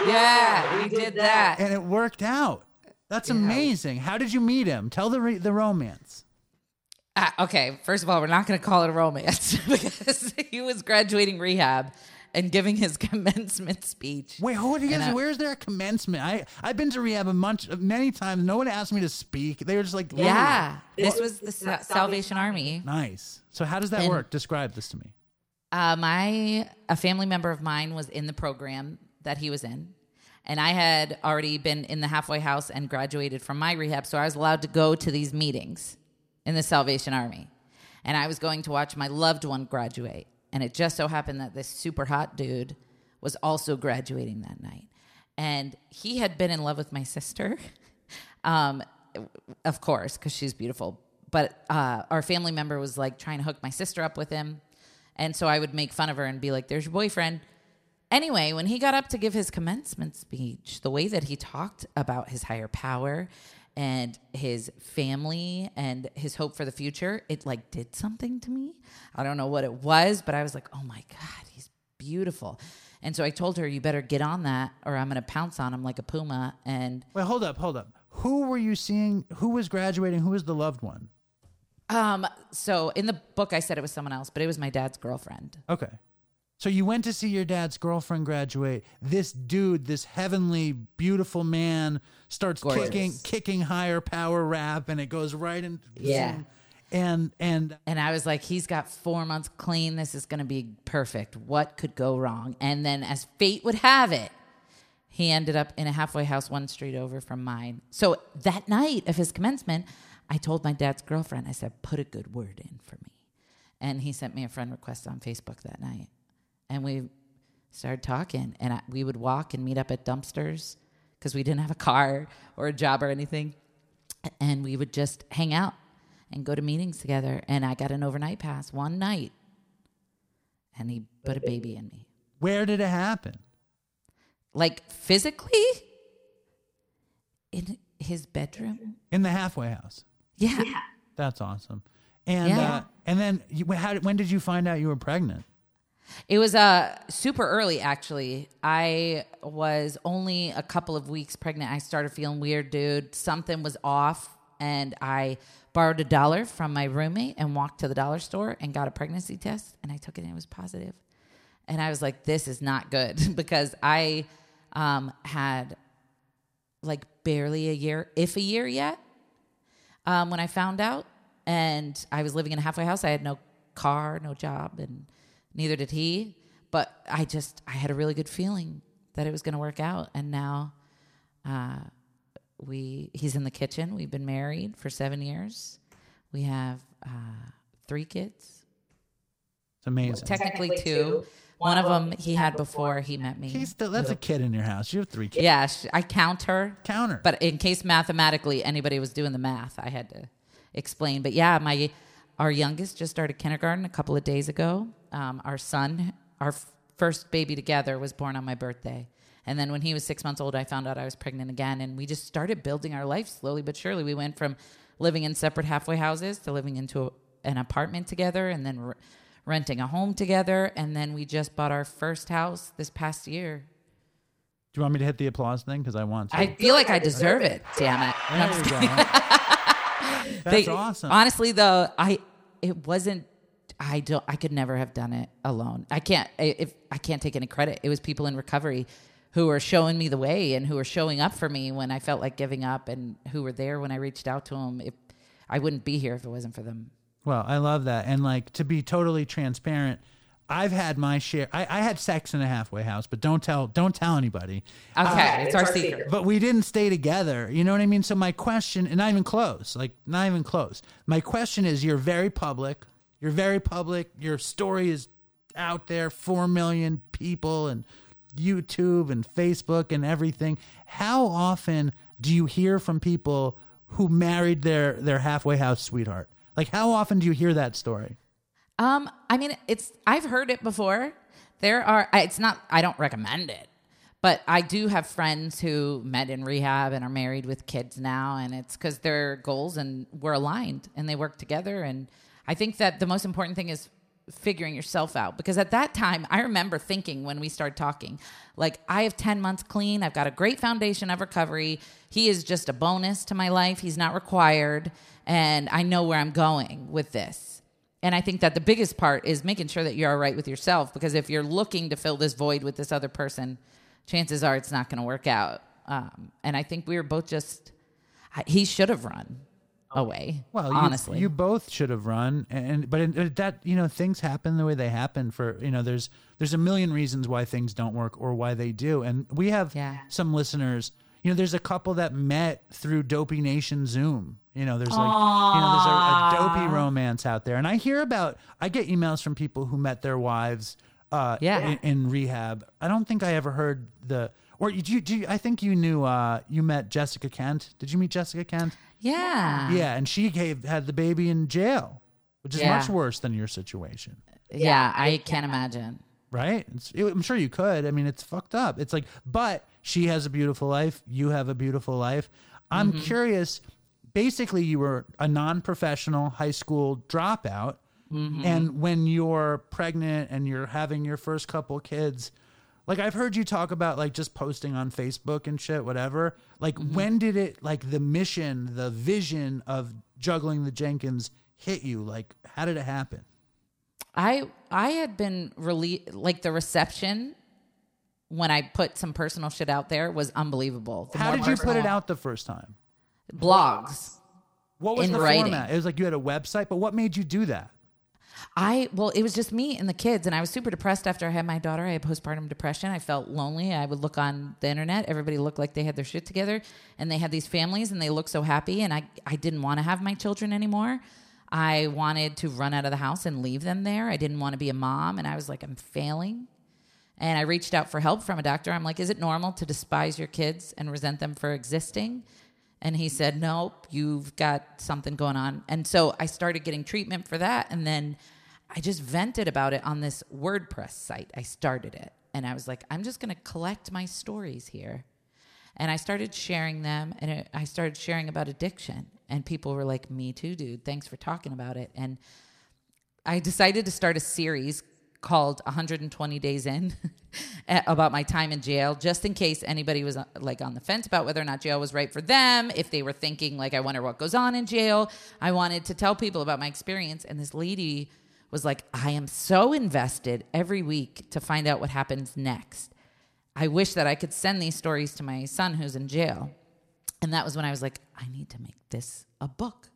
B: Yeah, we did that.
A: and it worked out. That's amazing. How did you meet him? Tell the re- the romance.
B: Ah, okay, first of all, we're not going to call it a romance [LAUGHS] because he was graduating rehab and giving his [LAUGHS] commencement speech.
A: Wait, hold on.
B: I-
A: Where's their commencement? I I've been to rehab a bunch, many times. No one asked me to speak. They were just like,
B: Yeah, this was the Sa- Salvation Army.
A: Nice. So how does that
B: And-
A: work? Describe this to me.
B: Uh, my a family member of mine was in the program that he was in, and I had already been in the halfway house and graduated from my rehab, so I was allowed to go to these meetings in the Salvation Army, and I was going to watch my loved one graduate, and it just so happened that this super hot dude was also graduating that night, and he had been in love with my sister, [LAUGHS] um, of course, because she's beautiful. But uh, our family member was like trying to hook my sister up with him. And so I would make fun of her and be like, there's your boyfriend. Anyway, when he got up to give his commencement speech, the way that he talked about his higher power and his family and his hope for the future, it like did something to me. I don't know what it was, but I was like, oh my God, he's beautiful. And so I told her, you better get on that or I'm going to pounce on him like a puma. And
A: Wait, hold up, hold up. Who were you seeing? Who was graduating? Who was the loved one?
B: Um, so in the book, I said it was someone else, but it was my dad's girlfriend.
A: Okay. So you went to see your dad's girlfriend graduate. This dude, this heavenly, beautiful man, starts
B: Gorgeous.
A: kicking, kicking higher power rap, and it goes right in.
B: Yeah.
A: And and
B: And I was like, he's got four months clean. This is going to be perfect. What could go wrong? And then, as fate would have it, he ended up in a halfway house one street over from mine. So that night of his commencement, I told my dad's girlfriend, I said, put a good word in for me. And he sent me a friend request on Facebook that night. And we started talking. And I, we would walk and meet up at dumpsters because we didn't have a car or a job or anything. And we would just hang out and go to meetings together. And I got an overnight pass one night. And he put a baby in me.
A: where did it happen?
B: Like physically in his bedroom.
A: In the halfway house.
B: Yeah.
A: That's awesome. And
B: Yeah.
A: uh, and then you, how, when did you find out you were pregnant?
B: It was uh super early actually. I was only a couple of weeks pregnant. I started feeling weird, dude. Something was off and I borrowed a dollar from my roommate and walked to the dollar store and got a pregnancy test and I took it and it was positive. And I was like this is not good [LAUGHS] because I um had like barely a year, if a year yet, um, when I found out. And I was living in a halfway house. I had no car, no job, and neither did he. But I just, I had a really good feeling that it was going to work out. And now uh, we, he's in the kitchen. We've been married for seven years. We have uh, three kids,
A: It's amazing.
B: technically two. One of them he had before he met me.
A: He's still, that's a kid in your house. You have three kids.
B: Yeah, sh- I count her.
A: Counter.
B: But in case mathematically anybody was doing the math, I had to explain. But yeah, my our youngest just started kindergarten a couple of days ago. Um, our son, our f- first baby together, was born on my birthday. And then when he was six months old, I found out I was pregnant again. And we just started building our life slowly but surely. We went from living in separate halfway houses to living into a, an apartment together and then r- renting a home together. And then we just bought our first house this past year.
A: Do you want me to hit the applause thing? Because I want to.
B: I feel like I deserve it. Damn it.
A: There you go. [LAUGHS] That's
B: They-
A: awesome.
B: Honestly, though, I it wasn't I don't. I could never have done it alone. I can't. I- If I can't take any credit, it was people in recovery who were showing me the way and who were showing up for me when I felt like giving up, and who were there when I reached out to them. If I wouldn't be here if it wasn't for them.
A: Well, I love that. And like to be totally transparent, I've had my share. I, I had sex in a halfway house, but don't tell don't tell anybody.
B: Okay, uh, it's, our, secret.
A: But we didn't stay together. You know what I mean? So my question, and not even close, like not even close. My question is: You're very public. You're very public. Your story is out there. Four million people and YouTube and Facebook and everything. How often do you hear from people who married their their halfway house sweetheart? Like how often do you hear that story?
B: Um, I mean, it's I've heard it before. There are it's not. I don't recommend it, but I do have friends who met in rehab and are married with kids now, and it's because their goals and were aligned and they work together. And I think that the most important thing is figuring yourself out because at that time i remember thinking when we started talking like i have 10 months clean i've got a great foundation of recovery he is just a bonus to my life he's not required and i know where i'm going with this and I think that the biggest part is making sure that you're all right with yourself because if you're looking to fill this void with this other person, chances are it's not going to work out. Um, and I think we were both just he should have run away.
A: Well, you,
B: honestly.
A: you both should have run, and but it, that you know things happen the way they happen. For you know, there's there's a million reasons why things don't work or why they do, and we have
B: Yeah.
A: some listeners. You know, there's a couple that met through Dopey Nation Zoom. You know, there's like you know, there's a, a dopey romance out there, and I hear about. I get emails from people who met their wives. Uh,
B: Yeah.
A: in, in rehab. I don't think I ever heard the. Or you, you, you I think you knew. Uh, you met Jessica Kent. Did you meet Jessica Kent?
B: yeah.
A: Yeah, and she gave had the baby in jail, which is
B: Yeah.
A: much worse than your situation,
B: Yeah. I can't imagine.
A: right? It's, I'm sure you could. I mean, it's fucked up. It's like, but she has a beautiful life. You have a beautiful life. I'm
B: Mm-hmm.
A: curious. Basically, you were a non-professional high school dropout,
B: Mm-hmm.
A: and when you're pregnant and you're having your first couple kids. Like I've heard you talk about like just posting on Facebook and shit, whatever. Like
B: Mm-hmm.
A: when did it like the mission, the vision of juggling the Jenkins hit you? Like how did it happen?
B: I I had been really like the reception when I put some personal shit out there was unbelievable. The
A: How did you put it out the first time?
B: Blogs.
A: What was the
B: writing.
A: format? It was like you had a website, but what made you do that?
B: I well, it was just me and the kids, and I was super depressed after I had my daughter. I had postpartum depression. I felt lonely. I would look on the internet; everybody looked like they had their shit together, and they had these families, and they looked so happy. And I, I didn't want to have my children anymore. I wanted to run out of the house and leave them there. I didn't want to be a mom, and I was like, I'm failing. And I reached out for help from a doctor. I'm like, is it normal to despise your kids and resent them for existing? And he said, nope, you've got something going on. And so I started getting treatment for that. And then I just vented about it on this WordPress site. I started it. And I was like, I'm just going to collect my stories here. And I started sharing them. And it, I started sharing about addiction. And people were like, me too, dude. Thanks for talking about it. And I decided to start a series called 120 Days In [LAUGHS] about my time in jail, just in case anybody was uh, like on the fence about whether or not jail was right for them. If they were thinking, like, I wonder what goes on in jail, I wanted to tell people about my experience. And this lady was like, I am so invested every week to find out what happens next. I wish that I could send these stories to my son who's in jail. And that was when I was like, I need to make this a book.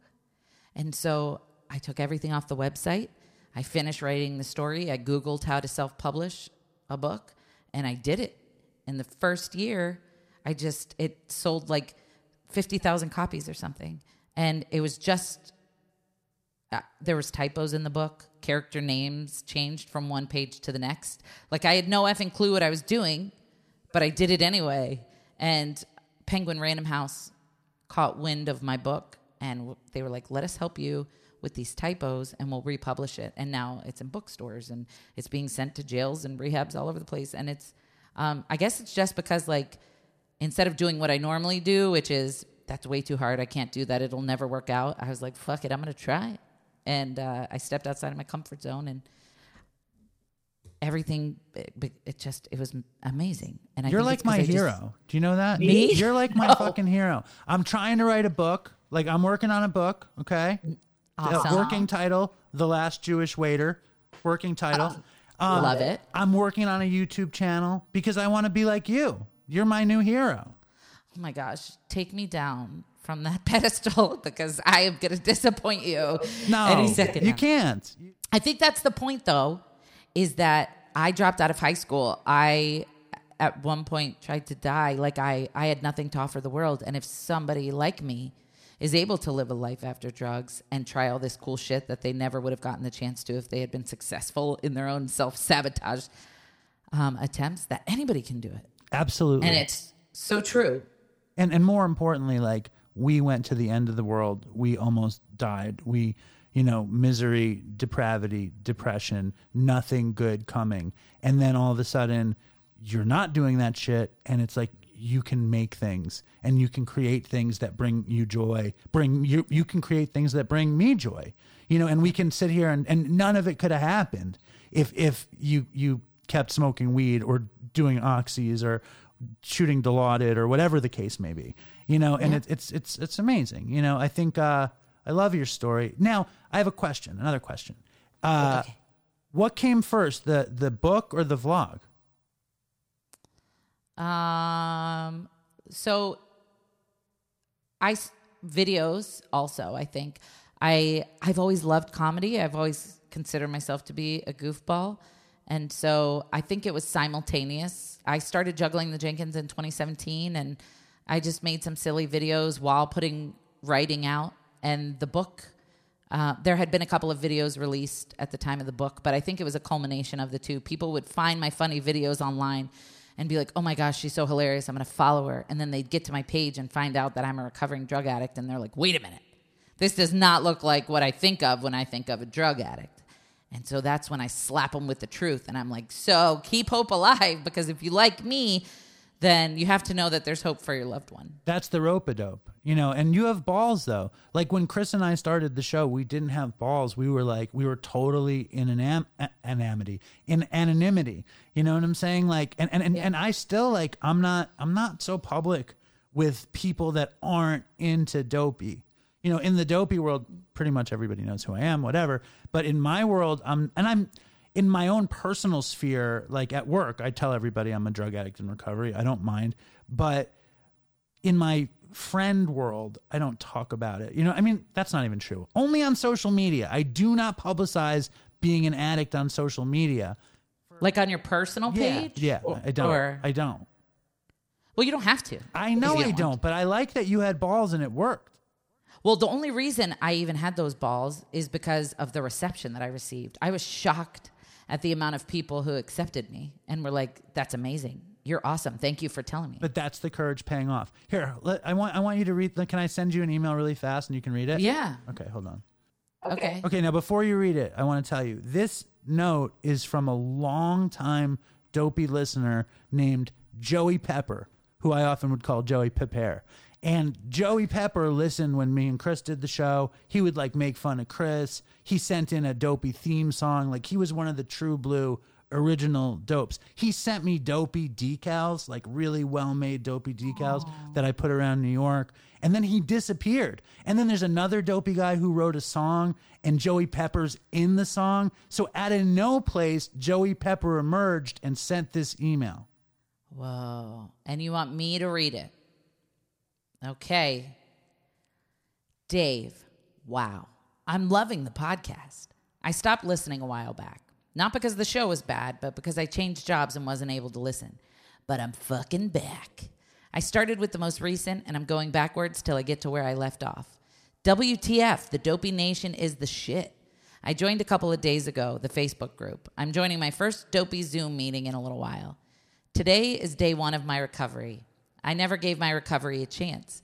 B: And so I took everything off the website. I finished writing the story. I Googled how to self publish a book and I did it. In the first year, I just, it sold like 50,000 copies or something. And it was just, uh, there was typos in the book. Character names changed from one page to the next. Like I had no effing clue what I was doing, but I did it anyway. And Penguin Random House caught wind of my book and they were like, let us help you with these typos and we'll republish it. And now it's in bookstores and it's being sent to jails and rehabs all over the place. And it's, um, I guess it's just because, like, instead of doing what I normally do, which is that's way too hard, I can't do that, it'll never work out, I was like, fuck it, I'm going to try. And uh, I stepped outside of my comfort zone and everything, it, it just, it was amazing. And I
A: You're like my
B: I just-
A: hero. Do you know that?
B: Me?
A: You're like my [LAUGHS] fucking hero. I'm trying to write a book. Like I'm working on a book. Okay.
B: Awesome.
A: working title: The Last Jewish Waiter, working title. [LAUGHS] Um,
B: Love it.
A: I'm working on a YouTube channel because I want to be like you. You're my new hero.
B: Oh my gosh, take me down from that [LAUGHS] pedestal because I am going to disappoint you
A: No,
B: any second.
A: you
B: now.
A: can't.
B: I think that's the point, though, is that I dropped out of high school. I, at one point, tried to die. Like I, I had nothing to offer the world. And if somebody like me is able to live a life after drugs and try all this cool shit that they never would have gotten the chance to if they had been successful in their own [LAUGHS] self sabotage um, attempts, that anybody can do it.
A: Absolutely.
B: And it's so true.
A: and and more importantly like we went to the end of the world we almost died we you know misery depravity depression nothing good coming and then all of a sudden you're not doing that shit and it's like you can make things and you can create things that bring you joy bring you you can create things that bring me joy you know and we can sit here and, and none of it could have happened if if you you kept smoking weed or doing oxys or shooting Dilaudid or whatever the case may be. You know, and it, it's it's it's amazing. You know, I think uh, I love your story. Now, I have a question, another question. Uh,
B: Okay.
A: What came first, the the book or the vlog?
B: Um, so I videos also. I think I I've always loved comedy. I've always considered myself to be a goofball, and so I think it was simultaneous. I started juggling the Jenkins in 2017, and I just made some silly videos while putting writing out, and the book. Uh, there had been a couple of videos released at the time of the book, but I think it was a culmination of the two. People would find my funny videos online and be like, oh my gosh, she's so hilarious. I'm going to follow her. And then they'd get to my page and find out that I'm a recovering drug addict. And they're like, wait a minute. This does not look like what I think of when I think of a drug addict. And so that's when I slap them with the truth. And I'm like, so keep hope alive because if you like me, then you have to know that there's hope for your loved one.
A: That's the rope a dope, you know. And you have balls though. Like when Chris and I started the show, we didn't have balls. We were like, we were totally in an am- anonymity, in anonymity. You know what I'm saying? Like, and and and, and I still like, I'm not, I'm not so public with people that aren't into dopey. You know, in the dopey world, pretty much everybody knows who I am, whatever. But in my world, I'm, and I'm in my own personal sphere, like at work, I tell everybody I'm a drug addict in recovery. I don't mind, but in my friend world, I don't talk about it. You know, I mean, that's not even true. Only on social media. I do not publicize being an addict on social media.
B: Like on your personal page?
A: Yeah,
B: Or-
A: I don't.
B: Or,
A: I don't.
B: well, you don't have to.
A: I know I don't, but I like that you had balls and it worked.
B: Well, the only reason I even had those balls is because of the reception that I received. I was shocked at the amount of people who accepted me and were like, "That's amazing. You're awesome. Thank you for telling me."
A: But that's the courage paying off. Here, let, I want I want you to read. Can I send you an email really fast and you can read it?
B: yeah.
A: Okay, hold on.
B: Okay.
A: Okay, now before you read it, I want to tell you this note is from a long-time dopey listener named Joey Pepper, who I often would call Joey Pepper. And Joey Pepper listened when me and Chris did the show. He would like make fun of Chris. He sent in a dopey theme song. Like he was one of the true blue original dopes. He sent me dopey decals, like really well made dopey decals that I put around New York. And then he disappeared. And then there's another dopey guy who wrote a song, and Joey Pepper's in the song. So out of no place, Joey Pepper emerged and sent this email.
B: Whoa. And you want me to read it? Okay. Dave, wow. I'm loving the podcast. I stopped listening a while back. Not because the show was bad, but because I changed jobs and wasn't able to listen. But I'm fucking back. I started with the most recent and I'm going backwards till I get to where I left off. WTF, the Dopey Nation is the shit. I joined a couple of days ago, the Facebook group. I'm joining my first Dopey Zoom meeting in a little while. Today is day one of my recovery. I never gave my recovery a chance.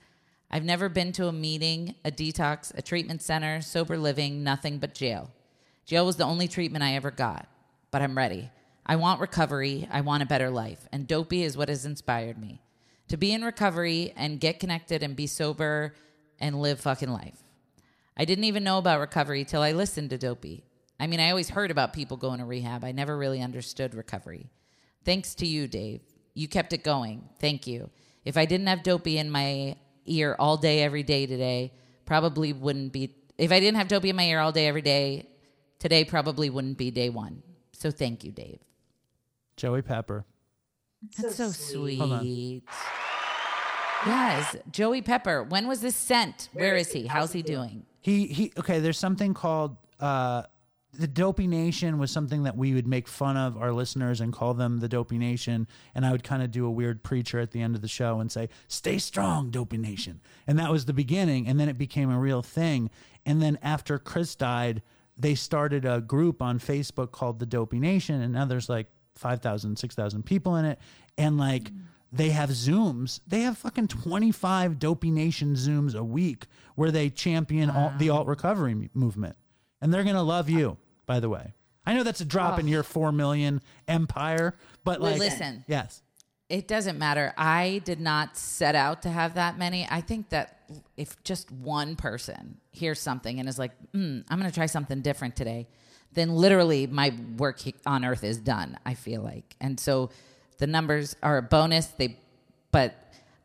B: I've never been to a meeting, a detox, a treatment center, sober living, nothing but jail. Jail was the only treatment I ever got, but I'm ready. I want recovery. I want a better life. And Dopey is what has inspired me to be in recovery and get connected and be sober and live fucking life. I didn't even know about recovery till I listened to Dopey. I mean, I always heard about people going to rehab. I never really understood recovery. Thanks to you, Dave. You kept it going. Thank you. If I didn't have Dopey in my ear all day, every day today, probably wouldn't be. If I didn't have Dopey in my ear all day, every day, today probably wouldn't be day one. So thank you, Dave.
A: Joey Pepper.
B: That's so, sweet.
A: Hold on.
B: Yes, Joey Pepper. When was this sent? Where is he? How's he doing?
A: He he. Okay, there's something called uh, the Dopey Nation was something that we would make fun of our listeners and call them the Dopey Nation, and I would kind of do a weird preacher at the end of the show and say, "Stay strong, Dopey Nation," and that was the beginning, and then it became a real thing, and then after Chris died, they started a group on Facebook called the Dopey Nation, and now there's like 5,000, 6,000 people in it, and like they have Zooms. They have fucking 25 Dopey Nation Zooms a week where they champion all, the alt recovery movement. And they're going to love you, by the way. I know that's a drop in your 4 million empire, but like,
B: listen.
A: yes.
B: It doesn't matter. I did not set out to have that many. I think that if just one person hears something and is like, mm, I'm going to try something different today, then literally my work on earth is done, I feel like. And so the numbers are a bonus. They, but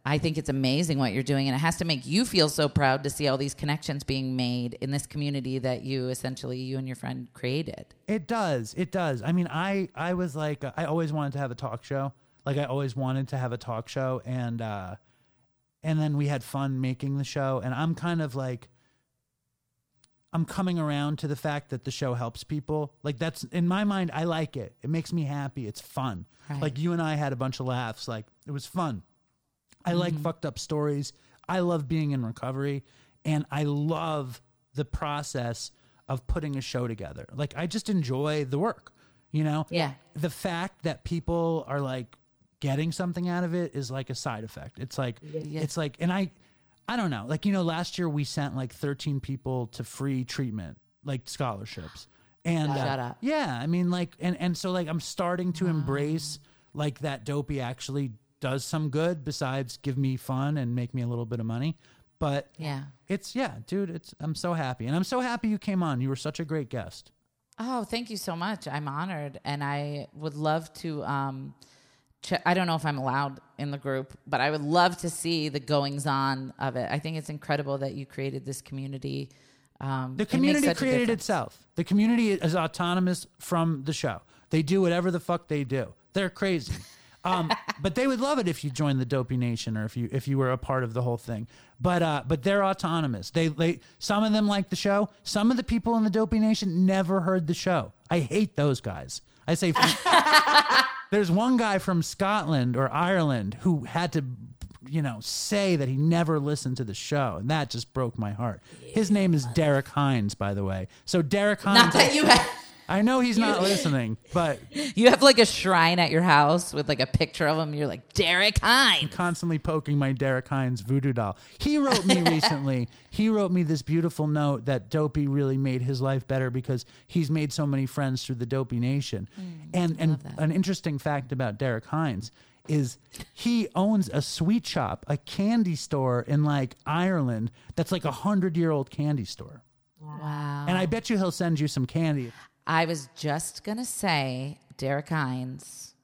B: I think it's amazing what you're doing. And it has to make you feel so proud to see all these connections being made in this community that you essentially, you and your friend created.
A: It does. It does. I mean, I I was like, I always wanted to have a talk show. Like I always wanted to have a talk show, and uh, and then we had fun making the show. And I'm kind of like, I'm coming around to the fact that the show helps people. Like that's in my mind, I like it. It makes me happy. It's fun.
B: Right.
A: Like you and I had a bunch of laughs. Like it was fun. I like fucked up stories. I love being in recovery, and I love the process of putting a show together. Like I just enjoy the work. You know.
B: Yeah.
A: The fact that people are like getting something out of it is like a side effect. It's like it's like, and I, I don't know. Like you know, last year we sent like 13 people to free treatment, like scholarships. And uh,
B: Shut up.
A: yeah, I mean, like, and and so like I'm starting to embrace like that dopey actually does some good besides give me fun and make me a little bit of money. But
B: Yeah.
A: it's yeah, dude. It's I'm so happy, and I'm so happy you came on. You were such a great guest.
B: Oh, thank you so much. I'm honored, and I would love to. Um, ch- I don't know if I'm allowed in the group, but I would love to see the goings on of it. I think it's incredible that you created this community. Um,
A: The community
B: a
A: created itself. The community is autonomous from the show. They do whatever the fuck they do. They're crazy. [LAUGHS] Um, but they would love it if you joined the Dopey Nation or if you if you were a part of the whole thing. But uh, but they're autonomous. They they some of them like the show. Some of the people in the Dopey Nation never heard the show. I hate those guys. I say [LAUGHS] there's one guy from Scotland or Ireland who had to, you know, say that he never listened to the show, and that just broke my heart. His name is Derek Hines, by the way. So Derek Hines,
B: Not that you have,
A: I know he's not listening, but [LAUGHS]
B: you have like a shrine at your house with like a picture of him. You're like Derek Hines.
A: constantly poking my Derek Hines voodoo doll. He wrote me [LAUGHS] recently. He wrote me this beautiful note that Dopey really made his life better because he's made so many friends through the Dopey Nation. Mm, and and an interesting fact about Derek Hines is he owns a sweet shop, a candy store in like Ireland that's like a hundred year old candy store.
B: Wow.
A: And I bet you he'll send you some candy.
B: I was just gonna say, Derek Hines,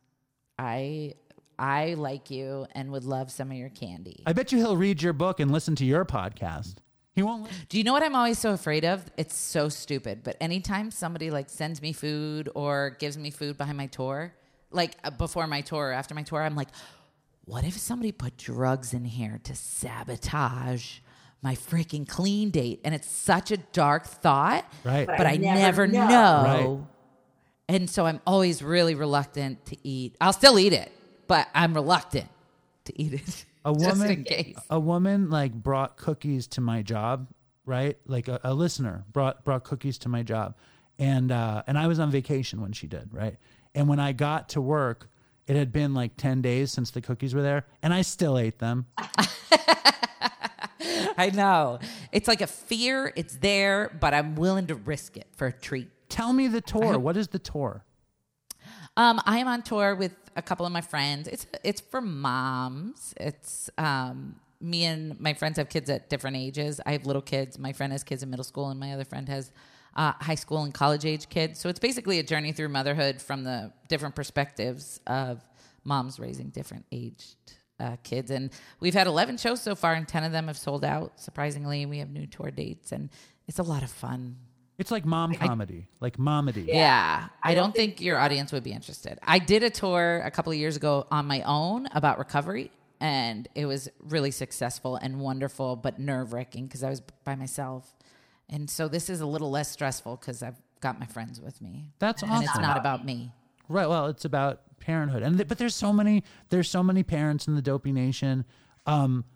B: I I like you and would love some of your candy.
A: I bet you he'll read your book and listen to your podcast. He won't. li-
B: Do you know what I'm always so afraid of? It's so stupid, but anytime somebody like sends me food or gives me food behind my tour, like uh, before my tour or after my tour, I'm like, what if somebody put drugs in here to sabotage my freaking clean date? And it's such a dark thought,
A: Right.
B: But I, never, know.
A: Right.
B: And so I'm always really reluctant to eat. I'll still eat it, but I'm reluctant to eat it. [LAUGHS]
A: a
B: just
A: woman
B: in case.
A: a woman like brought cookies to my job right like a, a listener brought brought cookies to my job and uh and i was on vacation when she did right and when i got to work it had been like 10 days since the cookies were there and i still ate them [LAUGHS] [LAUGHS]
B: I know. It's like a fear. It's there, but I'm willing to risk it for a treat.
A: tell me the tour what is the tour
B: Um, I am on tour with a couple of my friends. It's it's for moms. It's um, me and my friends have kids at different ages. I have little kids. My friend has kids in middle school, and my other friend has uh, high school and college age kids. So it's basically a journey through motherhood from the different perspectives of moms raising different aged uh, kids. And we've had 11 shows so far, and 10 of them have sold out. Surprisingly, we have new tour dates, and it's a lot of fun.
A: It's like mom comedy, like momedy.
B: Yeah, I don't think your audience would be interested. I did a tour a couple of years ago on my own about recovery, and it was really successful and wonderful, but nerve wracking because I was by myself. And so this is a little less stressful because I've got my friends with me.
A: That's awesome.
B: and it's not about me.
A: Right. Well, it's about parenthood, and th- but there's so many there's so many parents in the Dopey Nation. Um,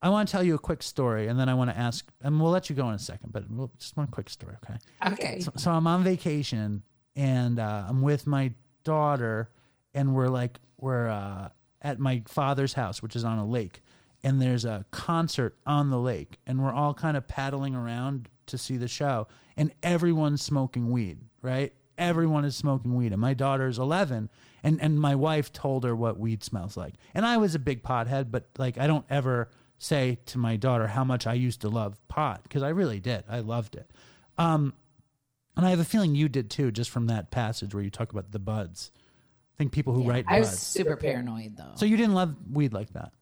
A: I want to tell you a quick story, and then I want to ask, and we'll let you go in a second, but we'll, just one quick story, okay?
B: Okay.
A: So, so I'm on vacation, and uh, I'm with my daughter, and we're like we're uh, at my father's house, which is on a lake, and there's a concert on the lake, and we're all kind of paddling around to see the show, and everyone's smoking weed, right? Everyone is smoking weed, and my daughter's 11, and and my wife told her what weed smells like, and I was a big pothead, but like I don't ever say to my daughter how much I used to love pot because I really did, I loved it. Um, and I have a feeling you did too, just from that passage where you talk about the buds. I think people who write
B: I was
A: buds.
B: super paranoid though.
A: So you didn't love weed like that.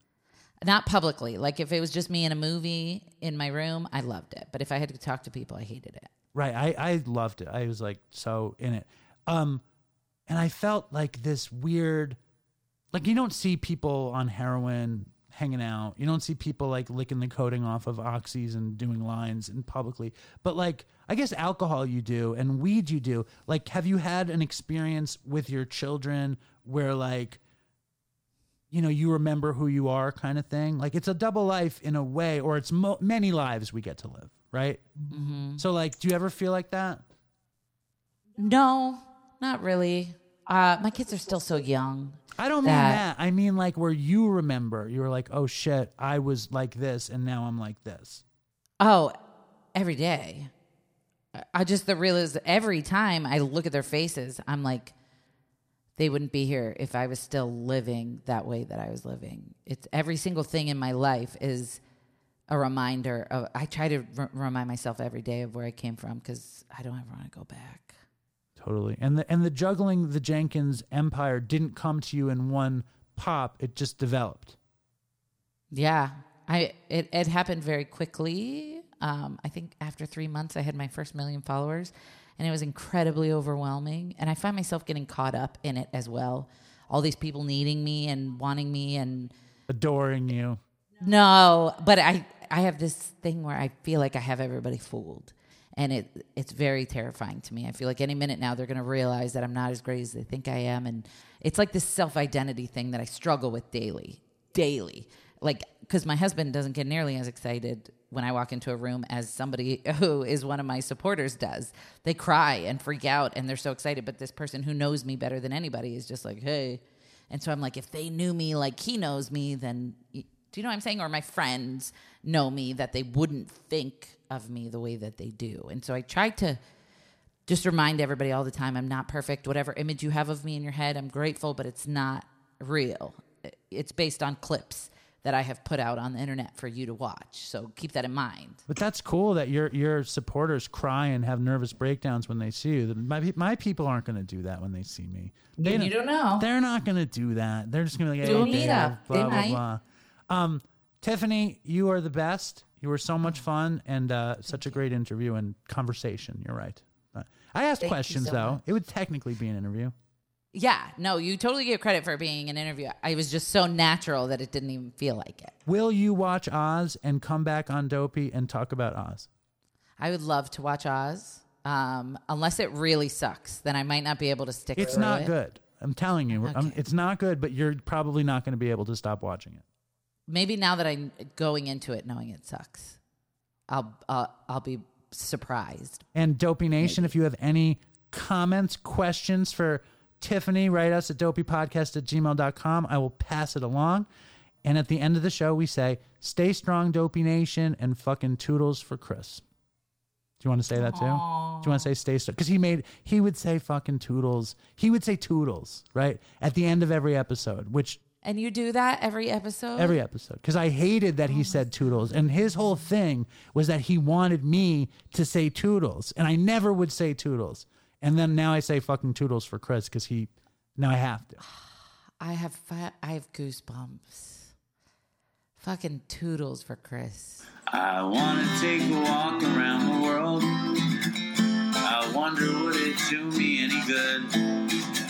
B: Not publicly. Like if it was just me in a movie in my room, I loved it. But if I had to talk to people, I hated it.
A: Right. I, I loved it. I was like so in it. Um, and I felt like this weird, like you don't see people on heroin hanging out. You don't see people like licking the coating off of oxys and doing lines and publicly. But like, I guess alcohol you do and weed you do. Like, have you had an experience with your children where like, you know, you remember who you are kind of thing? Like it's a double life in a way, or it's mo- many lives we get to live, right? Mm-hmm. So like, do you ever feel like that?
B: No, not really. Uh, my kids are still so young.
A: I don't mean
B: That-
A: that. I mean like where you remember you were like, oh shit, I was like this and now I'm like this.
B: Oh, every day. I just the real is every time I look at their faces, I'm like, they wouldn't be here if I was still living that way that I was living. It's every single thing in my life is a reminder of. I try to r- remind myself every day of where I came from because I don't ever want to go back.
A: Totally. And the and the juggling the Jenkins empire didn't come to you in one pop. It just developed.
B: Yeah, I it it happened very quickly. Um, I think after three months, I had my first million followers, and it was incredibly overwhelming. And I find myself getting caught up in it as well. All these people needing me and wanting me, and
A: Adoring you.
B: no, but I I have this thing where I feel like I have everybody fooled, and it it's very terrifying to me. I feel like any minute now they're going to realize that I'm not as great as they think I am, and it's like this self identity thing that I struggle with daily, daily. Like because my husband doesn't get nearly as excited when I walk into a room as somebody [LAUGHS] who is one of my supporters does. They cry and freak out, and they're so excited. But this person who knows me better than anybody is just like, hey. And so I'm like, if they knew me like he knows me, then do you know what I'm saying? Or my friends know me that they wouldn't think of me the way that they do. And so I try to just remind everybody all the time I'm not perfect. Whatever image you have of me in your head, I'm grateful, but it's not real. It's based on clips that I have put out on the internet for you to watch. So keep that in mind.
A: But that's cool that your your supporters cry and have nervous breakdowns when they see you. My my people aren't going to do that when they see me. They
B: You don't know.
A: They're not going to do that. They're just going to be like,
B: Do
A: hey,
B: meetup.
A: blah
B: They
A: blah
B: might.
A: blah. Um, Tiffany, you are the best. You were so much fun and uh, such a great interview and conversation. You're right. Uh, I asked
B: Thank
A: questions
B: so
A: though.
B: much.
A: It would technically be an interview.
B: Yeah, no, you totally get credit for being an interview. I was just so natural that it didn't even feel like it.
A: Will you watch Oz and come back on Dopey and talk about Oz?
B: I would love to watch Oz. Um, unless it really sucks, then I might not be able to stick.
A: It's not
B: it.
A: good. I'm telling you, I'm- it's not good. But you're probably not going to be able to stop watching it.
B: Maybe now that I'm going into it knowing it sucks, I'll uh, I'll be surprised.
A: And Dopey Nation, if you have any comments, questions for Tiffany, write us at dopeypodcast at gmail.com. I will pass it along. And at the end of the show, we say, stay strong, Dopey Nation, and fucking toodles for Chris. Do you want to say that too? Do you want to say stay strong? Because he made, he would say fucking toodles. He would say toodles, right? At the end of every episode, which
B: And you do that every episode.
A: every episode because I hated that he oh. said toodles, and his whole thing was that he wanted me to say toodles, and I never would say toodles, and then now I say fucking toodles for Chris because he now I have to. [SIGHS]
B: I have fi- I have goosebumps. Fucking toodles for Chris.
C: I wanna take a walk around the world. I wonder would it do me any good?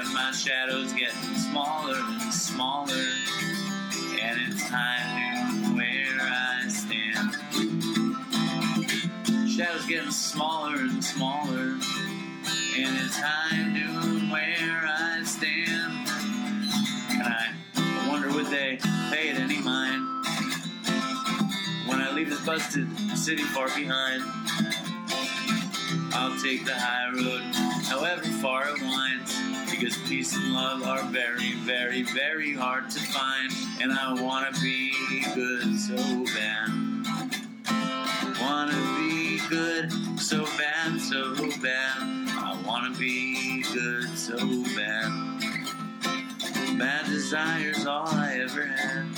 C: And my shadow's getting smaller and smaller. And it's time to where I stand. Shadow's getting smaller and smaller. And it's time to where I stand. And I wonder would they pay it any mind when I leave this busted city far behind. I'll take the high road, however far it winds, because peace and love are very, very, very hard to find. And I wanna be good so bad. Wanna be good so bad, so bad. I wanna be good so bad. Bad desire's all I ever had.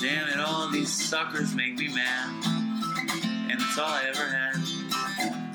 C: Damn it, all these suckers make me mad. And it's all I ever had.